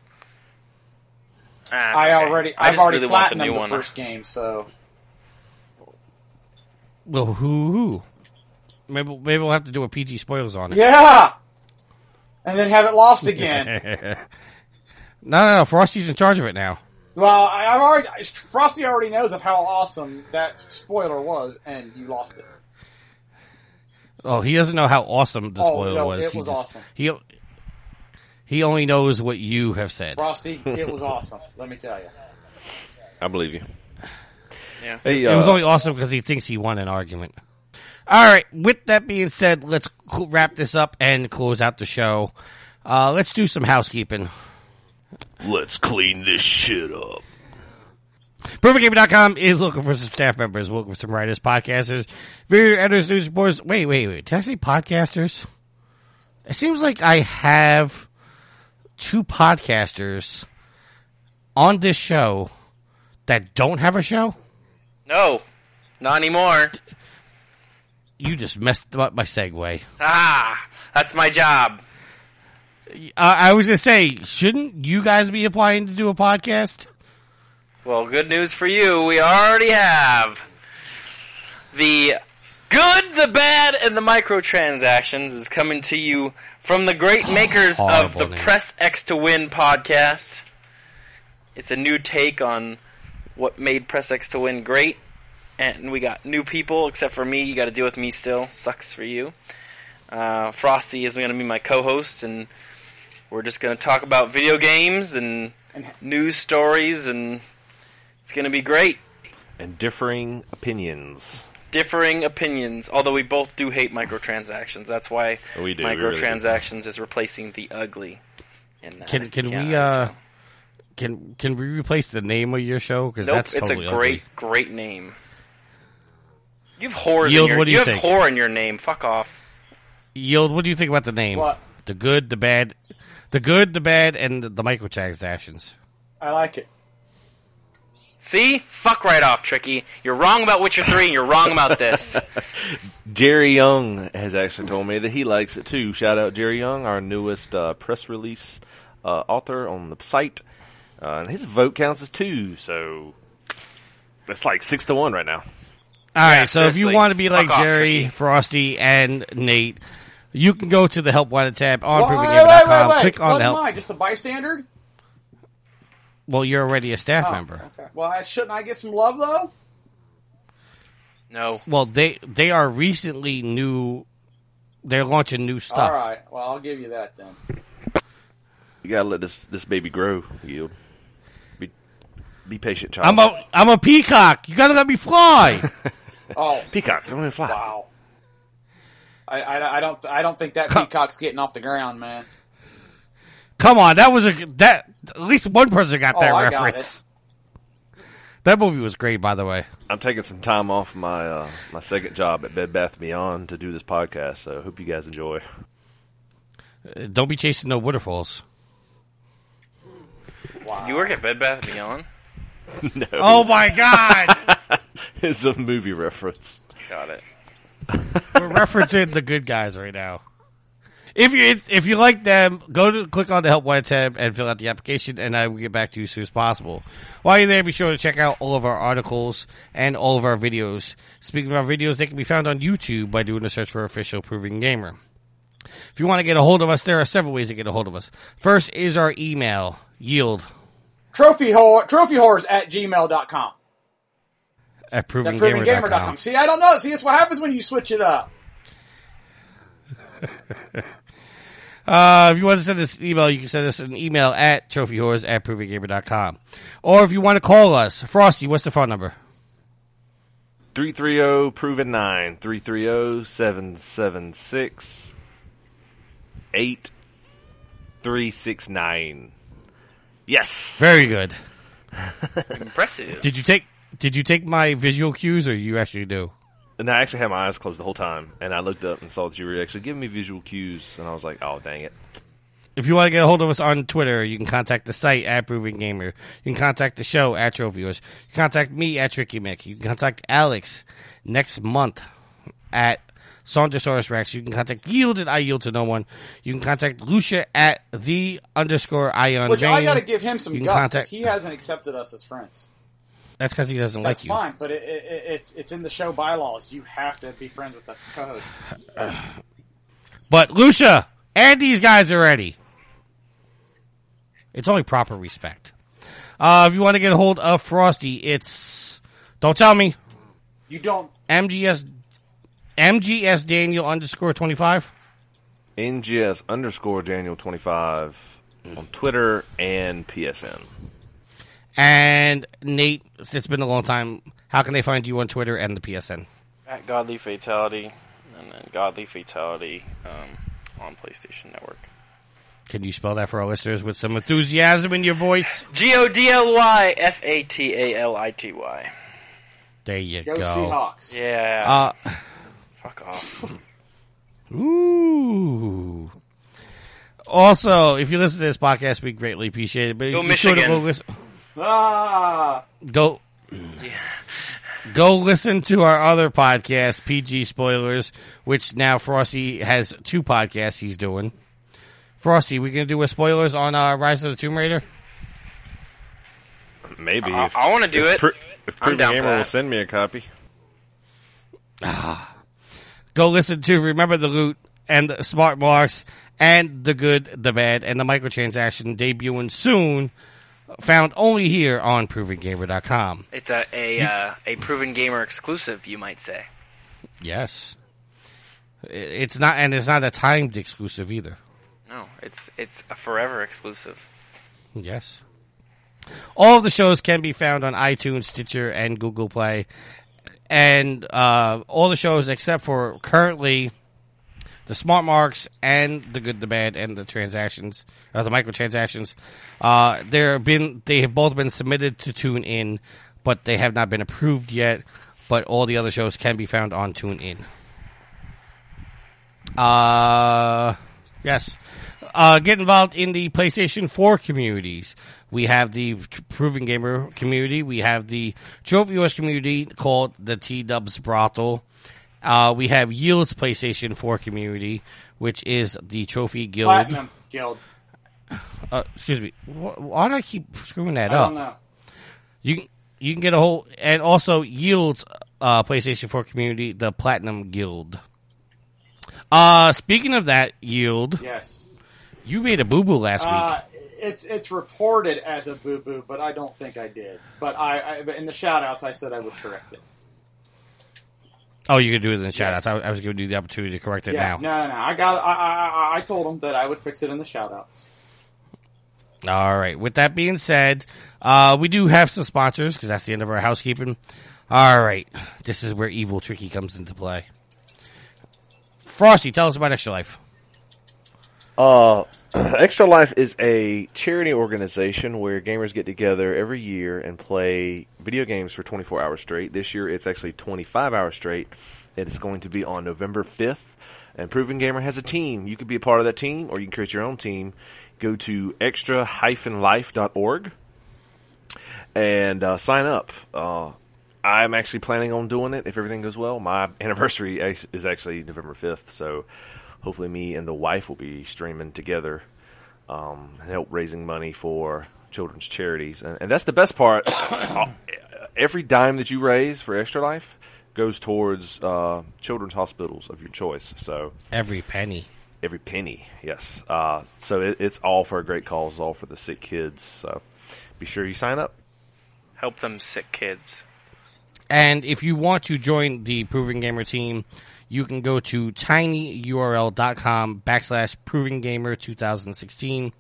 Speaker 5: Ah,
Speaker 4: I
Speaker 5: okay.
Speaker 4: already
Speaker 5: I
Speaker 4: I've already
Speaker 5: really want the
Speaker 4: the
Speaker 5: one.
Speaker 4: first game. So
Speaker 2: Well, who who? Maybe maybe we'll have to do a PG spoilers on it.
Speaker 4: yeah, and then have it lost again.
Speaker 2: no, no, no. Frosty's in charge of it now.
Speaker 4: Well, I, I've already Frosty already knows of how awesome that spoiler was, and you lost it.
Speaker 2: Oh, he doesn't know how awesome the
Speaker 4: Oh,
Speaker 2: spoiler
Speaker 4: no,
Speaker 2: was.
Speaker 4: it
Speaker 2: He
Speaker 4: was
Speaker 2: just-
Speaker 4: awesome.
Speaker 2: He he only knows what you have said.
Speaker 4: Frosty, it was awesome. Let me tell you.
Speaker 6: I believe you.
Speaker 5: Yeah.
Speaker 6: Hey,
Speaker 2: It was
Speaker 6: uh,
Speaker 2: only awesome because he thinks he won an argument. All right. With that being said, let's wrap this up and close out the show. Uh, let's do some housekeeping.
Speaker 6: Let's clean this shit up.
Speaker 2: PerfectGamer.com is looking for some staff members, looking for some writers, podcasters, video editors, news reporters. Wait, wait, wait. Did I say podcasters? It seems like I have two podcasters on this show that don't have a show.
Speaker 5: No, not anymore.
Speaker 2: You just messed up my segue.
Speaker 5: Ah, that's my job.
Speaker 2: Uh, I was going to say, shouldn't you guys be applying to do a podcast?
Speaker 5: Well, good news for you. We already have the good, the bad, and the microtransactions is coming to you from the great makers of the
Speaker 2: name.
Speaker 5: Press X to Win podcast. It's a new take on what made Press X to Win great. And we got new people, except for me. You got to deal with me still. Sucks for you. Uh, Frosty is going to be my co-host, and we're just going to talk about video games and news stories, and it's going to be great.
Speaker 6: And differing opinions.
Speaker 5: Differing opinions, although we both do hate microtransactions. That's why
Speaker 6: We do, we really do.
Speaker 5: microtransactions is replacing the ugly. In that.
Speaker 2: Can can we uh can can we replace the name of your show because
Speaker 5: Nope,
Speaker 2: that's
Speaker 5: it's
Speaker 2: totally
Speaker 5: a great,
Speaker 2: ugly.
Speaker 5: great name. You have whores
Speaker 2: Yield,
Speaker 5: in your,
Speaker 2: what do you
Speaker 5: have
Speaker 2: think?
Speaker 5: whore in your name. Fuck off.
Speaker 2: Yield. What do you think about the name?
Speaker 4: What?
Speaker 2: The good, the bad, the good, the bad, and the, the microtransactions.
Speaker 4: I like it.
Speaker 5: See? Fuck right off, Tricky. You're wrong about Witcher 3 and you're wrong about this.
Speaker 6: Jerry Young has actually told me that he likes it too. Shout out Jerry Young, our newest uh, press release uh, author on the site. Uh, and his vote counts as two, so it's like six to one right now.
Speaker 2: All right.
Speaker 5: Yeah,
Speaker 2: so if you want to be like Jerry,
Speaker 5: Tricky.
Speaker 2: Frosty, and Nate, you can go to the Help Wanted tab on
Speaker 4: Wait, wait,
Speaker 2: ProvenGamer.com.
Speaker 4: wait, wait.
Speaker 2: Click on
Speaker 4: What
Speaker 2: the
Speaker 4: am
Speaker 2: help.
Speaker 4: I? Just a bystander?
Speaker 2: Well, you're already a staff
Speaker 4: Oh,
Speaker 2: member.
Speaker 4: okay. Well, I, shouldn't I get some love though?
Speaker 5: No.
Speaker 2: Well, they they are recently new. They're launching new stuff.
Speaker 4: All right. Well, I'll give you that then.
Speaker 6: You gotta let this this baby grow, yield. Be be patient, child.
Speaker 2: I'm a I'm a peacock. You gotta let me fly.
Speaker 4: Oh,
Speaker 6: peacocks. Don't even fly.
Speaker 4: wow. I, I, I don't I don't think that peacock's getting off the ground, man.
Speaker 2: Come on, that was a that at least one person got
Speaker 4: Oh,
Speaker 2: that
Speaker 4: I got
Speaker 2: reference. That movie was great, by the way.
Speaker 6: I'm taking some time off my uh, my second job at Bed Bath Beyond to do this podcast, so I hope you guys enjoy.
Speaker 2: Uh, Don't be chasing no waterfalls.
Speaker 5: You work at Bed Bath Beyond?
Speaker 6: no,
Speaker 2: Oh my god,
Speaker 6: it's a movie reference.
Speaker 5: Got it.
Speaker 2: We're referencing the good guys right now. If you if you like them, go to click on the help white tab and fill out the application, and I will get back to you as soon as possible. While you're there, be sure to check out all of our articles and all of our videos. Speaking of our videos, they can be found on YouTube by doing a search for official Proven Gamer. If you want to get a hold of us, there are several ways to get a hold of us. First is our email, yield
Speaker 4: Trophy whore, trophy whores at gmail.com.
Speaker 2: at
Speaker 4: That
Speaker 2: provengamer.com.
Speaker 4: provengamer.com. See, I don't know. See, it's what happens when you switch it up.
Speaker 2: Uh, if you want to send us an email, you can send us an email at trophywhores at provengamer.com. Or if you want to call us, Frosty, what's the phone number?
Speaker 6: 330 proven 9 330 776 8369. Yes.
Speaker 2: Very good.
Speaker 5: Impressive.
Speaker 2: Did you take Did you take my visual cues, or you actually do?
Speaker 6: And I actually had my eyes closed the whole time, and I looked up and saw that you were actually giving me visual cues, and I was like, "Oh, dang it!"
Speaker 2: If you want to get a hold of us on Twitter, you can contact the site at Proven Gamer. You can contact the show at Trophyviewers. You can contact me at Tricky Mick. You can contact Alex next month at Saundersaurus Rex. You can contact Yield at I Yield to No One. You can contact Lucia at the underscore Ion
Speaker 4: Which I got to give him some
Speaker 2: You can contact-
Speaker 4: he hasn't accepted us as friends.
Speaker 2: That's because he doesn't
Speaker 4: That's
Speaker 2: like you.
Speaker 4: That's fine, but it, it, it, it, it's in the show bylaws. You have to be friends with the co-host.
Speaker 2: But Lucia, and these guys are ready. It's only proper respect. Uh, if you want to get a hold of Frosty, it's don't tell me
Speaker 4: You don't.
Speaker 2: MGS MGS Daniel underscore twenty five.
Speaker 6: NGS underscore Daniel twenty five on Twitter and PSN.
Speaker 2: And Nate, it's been a long time. How can they find you on Twitter and the PSN?
Speaker 5: At Godly Fatality, and then Godly Fatality um, on PlayStation Network.
Speaker 2: Can you spell that for our listeners with some enthusiasm in your voice?
Speaker 5: G O D L Y F A T A L I T Y.
Speaker 2: There you
Speaker 4: Go,
Speaker 2: go.
Speaker 4: Seahawks.
Speaker 5: Yeah.
Speaker 2: Uh,
Speaker 5: Fuck off.
Speaker 2: ooh. Also, if you listen to this podcast, we greatly appreciate it. But
Speaker 5: Go
Speaker 2: be sure to go listen.
Speaker 4: Ah,
Speaker 2: Go. Go listen to our other podcast, PG Spoilers, which now Frosty has two podcasts he's doing. Frosty, we gonna do a spoilers on uh, Rise of the Tomb Raider?
Speaker 6: Maybe.
Speaker 5: I,
Speaker 6: if,
Speaker 5: I want to do
Speaker 6: if
Speaker 5: it.
Speaker 6: Pro- if
Speaker 5: I'm
Speaker 6: Proven
Speaker 5: down for
Speaker 6: Gamer will send me a copy.
Speaker 2: Go listen to Remember the Loot and the Smart Marks and the Good, the Bad, and the Microtransaction debuting soon. Found only here on ProvenGamer.com.
Speaker 5: It's a a uh, a proven gamer exclusive, you might say.
Speaker 2: Yes, it's not, and it's not a timed exclusive either.
Speaker 5: No, it's it's a forever exclusive.
Speaker 2: Yes. All of the shows can be found on iTunes, Stitcher, and Google Play. And uh, all the shows except for currently the Smart Marks and the Good, the Bad, and the transactions, or the microtransactions, uh, there have been they have both been submitted to TuneIn, but they have not been approved yet. But all the other shows can be found on TuneIn. Uh, yes. Uh, get involved in the PlayStation 4 communities. We have the Proven Gamer community. We have the Trophy Whores community called the T Dubs Brothel. Uh, we have Yield's PlayStation 4 community, which is the Trophy Guild.
Speaker 4: Platinum Guild.
Speaker 2: Uh, excuse me. Wh- Why do I keep screwing that
Speaker 4: I
Speaker 2: up?
Speaker 4: don't know.
Speaker 2: You can you can get a whole and also Yield's uh, PlayStation 4 community, the Platinum Guild. Uh speaking of that Yield,
Speaker 4: Yes.
Speaker 2: you made a boo boo last
Speaker 4: Uh,
Speaker 2: week.
Speaker 4: it's it's reported as a boo boo, but I don't think I did. But I, I in the shout outs, I said I would correct it.
Speaker 2: Oh, you could do it in the shout outs.
Speaker 4: yes.
Speaker 2: I, I was giving you the opportunity to correct it
Speaker 4: Yeah,
Speaker 2: now.
Speaker 4: no, no, no. I got. I, I, I- I told them that I would fix it in the shout outs.
Speaker 2: All right. With that being said, uh, we do have some sponsors because that's the end of our housekeeping. All right. This is where Evil Tricky comes into play. Frosty, tell us about Extra Life.
Speaker 6: Uh, Extra Life is a charity organization where gamers get together every year and play video games for 24 hours straight. This year it's actually 25 hours straight. It's going to be on November 5th. And Proven Gamer has a team. You could be a part of that team or you can create your own team. Go to extra-life.org and uh, sign up. Uh, I'm actually planning on doing it if everything goes well. My anniversary is actually November 5th, so hopefully me and the wife will be streaming together um, and help raising money for children's charities. And, and that's the best part. Every dime that you raise for Extra Life goes towards uh, children's hospitals of your choice. So
Speaker 2: Every penny.
Speaker 6: every penny, yes. Uh, so it, it's all for a great cause, all for the sick kids. So be sure you sign up.
Speaker 5: Help them sick kids.
Speaker 2: And if you want to join the Proven Gamer team, you can go to tinyurl.com backslash Proven Gamer 2016.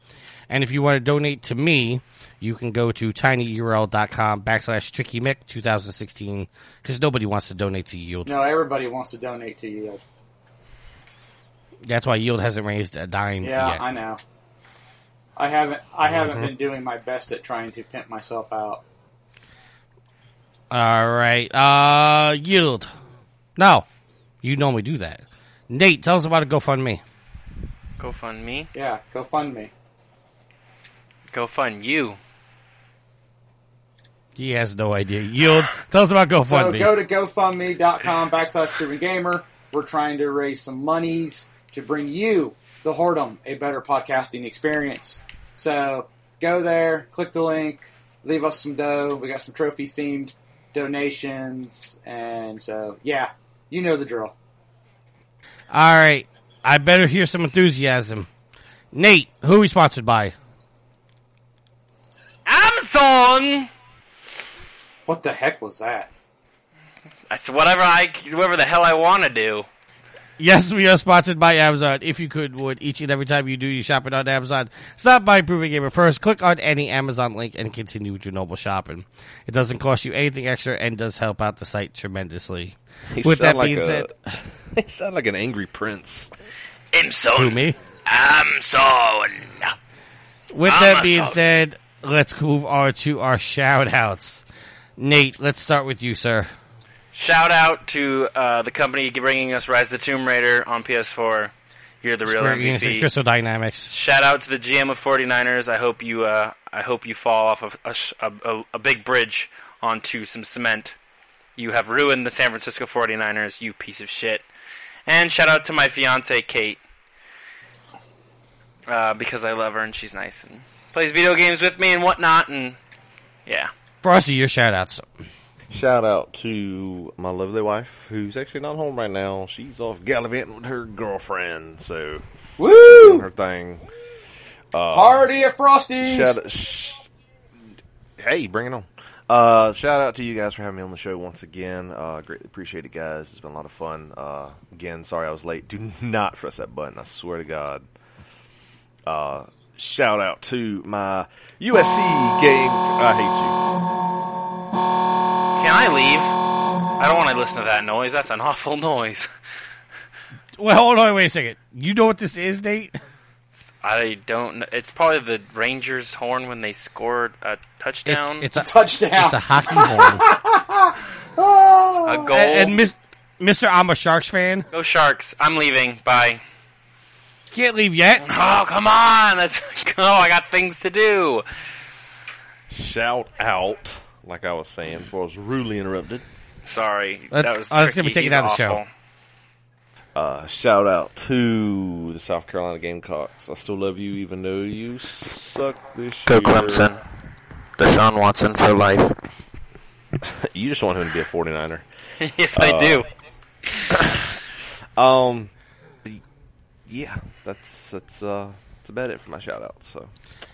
Speaker 2: And if you want to donate to me, you can go to tinyurl.com backslash Tricky Mick 2016 because nobody wants to donate to Yield.
Speaker 4: No, everybody wants to donate to Yield.
Speaker 2: That's why Yield hasn't raised a dime
Speaker 4: Yeah,
Speaker 2: yet.
Speaker 4: I know. I haven't. I haven't
Speaker 2: Mm-hmm.
Speaker 4: been doing my best at trying to pimp myself out.
Speaker 2: All right. Uh, Yield. No, you normally do that. Nate, tell us about a GoFundMe.
Speaker 5: GoFundMe?
Speaker 4: Yeah, GoFundMe. fund me.
Speaker 5: Go fund you.
Speaker 2: He has no idea. Yield, tell us about GoFundMe.
Speaker 4: So go to GoFundMe.com backslash Proven Gamer. We're trying to raise some monies to bring you, the Whoredom, a better podcasting experience. So go there, click the link, leave us some dough. We got some trophy themed donations, and so yeah, you know the drill.
Speaker 2: All right. I better hear some enthusiasm. Nate, who are we sponsored by?
Speaker 5: Amazon.
Speaker 4: What the heck was that?
Speaker 5: That's whatever I, whatever the hell I want to do.
Speaker 2: Yes, we are sponsored by Amazon. If you could, would each and every time you do your shopping on Amazon, stop by Improving Gamer first. Click on any Amazon link and continue with your noble shopping. It doesn't cost you anything extra and does help out the site tremendously.
Speaker 6: He
Speaker 2: With that
Speaker 6: sound like
Speaker 2: being
Speaker 6: a-
Speaker 2: said,
Speaker 6: he sound like an angry prince.
Speaker 5: Amazon.
Speaker 2: who me?
Speaker 5: I'm.
Speaker 2: With
Speaker 5: I'm
Speaker 2: that being said, let's move on to our shout outs. Nate, let's start with you, sir.
Speaker 5: Shout out to uh, the company bringing us Rise of the Tomb Raider on PS4. You're the real
Speaker 2: Square Enix and
Speaker 5: MVP.
Speaker 2: Crystal Dynamics.
Speaker 5: Shout out to the GM of 49ers. I hope you uh, I hope you fall off of a, sh- a, a, big bridge onto some cement. You have ruined the San Francisco 49ers, you piece of shit. And shout out to my fiance Kate. Uh, because I love her and she's nice and plays video games with me and whatnot and yeah.
Speaker 2: Frosty, your shout outs.
Speaker 6: Shout out to my lovely wife, who's actually not home right now. She's off gallivanting with her girlfriend, so doing
Speaker 4: Woo!
Speaker 6: her thing. Uh,
Speaker 4: Party at Frosty's.
Speaker 6: Shout sh- hey, bring it on. Uh, shout out to you guys for having me on the show once again. Uh, greatly appreciate it, guys. It's been a lot of fun. Uh, again, sorry I was late. Do not press that button. I swear to God. Shout out to my USC game. I hate you.
Speaker 5: Can I leave? I don't want to listen to that noise. That's an awful noise.
Speaker 2: Well, hold on, wait a second. You know what this is, Nate?
Speaker 5: I don't know. It's probably the Rangers horn when they scored a touchdown.
Speaker 2: It's, it's a
Speaker 4: Touchdown.
Speaker 2: it's a hockey horn.
Speaker 4: Oh.
Speaker 5: a goal.
Speaker 2: and Miss, Mr. I'm a Sharks fan.
Speaker 5: Go Sharks. I'm leaving. Bye.
Speaker 2: Can't leave yet.
Speaker 5: Oh, come on. Let's go. I got things to do.
Speaker 6: Shout out, like I was saying before I was rudely interrupted.
Speaker 5: Sorry.
Speaker 2: Let-
Speaker 5: that was
Speaker 2: I was gonna be
Speaker 5: tricky.
Speaker 2: taken out of the show.
Speaker 6: Uh, shout out to the South Carolina Gamecocks. I still love you, even though you suck this year. Clemson.
Speaker 5: Deshaun Watson for life.
Speaker 6: You just want him to be a 49er.
Speaker 5: yes, I do.
Speaker 6: Um, yeah, that's that's uh that's about it for my shout out. So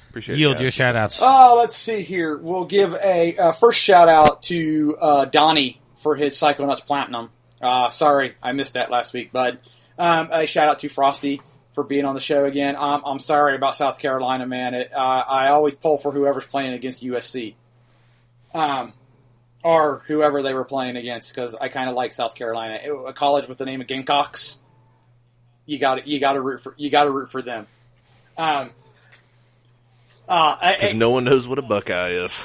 Speaker 6: appreciate
Speaker 2: Yield
Speaker 6: it.
Speaker 2: your
Speaker 6: guys.
Speaker 2: shout outs.
Speaker 4: Oh, let's see here. We'll give a uh, first shout out to uh, Donnie for his Psychonauts Platinum. Uh, sorry, I missed that last week, bud. Um, a shout out to Frosty for being on the show again. Um, I'm sorry about South Carolina, man. It, uh, I always pull for whoever's playing against USC, um, or whoever they were playing against, because I kind of like South Carolina. It- a college with the name of Gamecocks. You got you got to root for you got to root for them. Um, uh, I-
Speaker 6: 'Cause no one knows what a Buckeye is.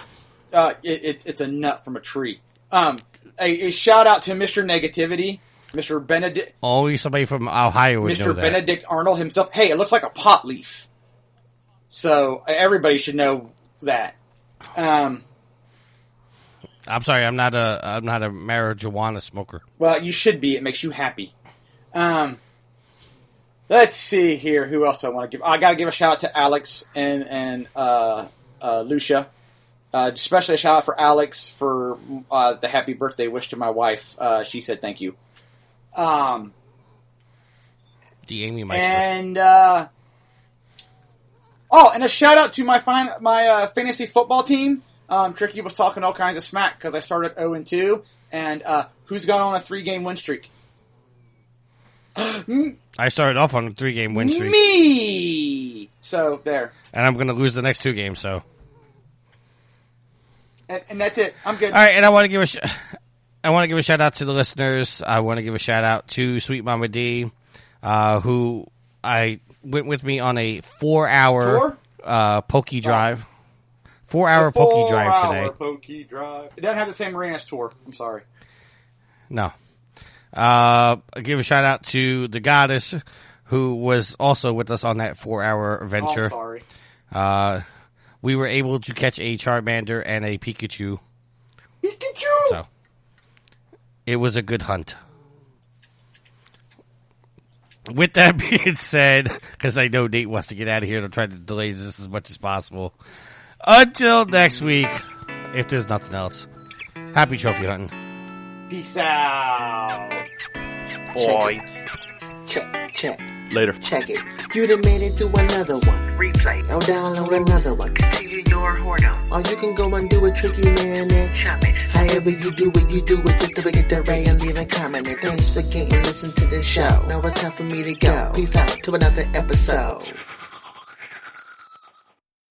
Speaker 4: uh, it, it, it's a nut from a tree. Um, a, a shout out to Mr. Negativity, Mr. Benedict,
Speaker 2: Only somebody from Ohio would know
Speaker 4: Mr.
Speaker 2: that.
Speaker 4: Benedict Arnold himself. Hey, it looks like a pot leaf. So everybody should know that. Um,
Speaker 2: I'm sorry, I'm not a I'm not a marijuana smoker.
Speaker 4: well, you should be. It makes you happy. Um, let's see here. Who else I want to give? I got to give a shout out to Alex and and uh, uh, Lucia. Uh, especially a shout out for Alex for uh, the happy birthday wish to my wife. Uh, she said thank you. Um,
Speaker 2: The Amy Meister.
Speaker 4: and uh, oh, and a shout out to my fine my uh, fantasy football team. Um, Tricky was talking all kinds of smack because I started zero and two, and uh, who's gone on a three game win streak?
Speaker 2: I started off on a three game win streak,
Speaker 4: Me. So there,
Speaker 2: and I'm going to lose the next two games. So,
Speaker 4: and, and that's it. I'm good.
Speaker 2: All right, and I want to give a sh- I want to give a shout out to the listeners. I want to give a shout out to Sweet Mama D, uh, who I went with me on a four hour uh, pokey drive. Four hour pokey drive today.
Speaker 4: Four-hour Pokey drive. It doesn't have the same Ranch tour. I'm sorry.
Speaker 2: No. Uh, I give a shout out to the goddess who was also with us on that four hour
Speaker 4: Oh,
Speaker 2: adventure.
Speaker 4: I'm sorry.
Speaker 2: Uh, we were able to catch a Charmander and a Pikachu.
Speaker 4: Pikachu.
Speaker 2: So it was a good hunt. With that being said, because I know Nate wants to get out of here, and I'm trying to delay this as much as possible. Until next week, if there's nothing else, happy trophy hunting.
Speaker 4: Peace out.
Speaker 5: Boy.
Speaker 1: Check, check,
Speaker 6: Later.
Speaker 1: check it. You done made it to another one. Replay. Or download another one. Continue your whoredom. Or you can go and do a tricky man and chop it. However you do it, you do it. Just to get the ray and leave a comment. And thanks again and listen to the show. Now it's time for me to go. Peace out to another episode.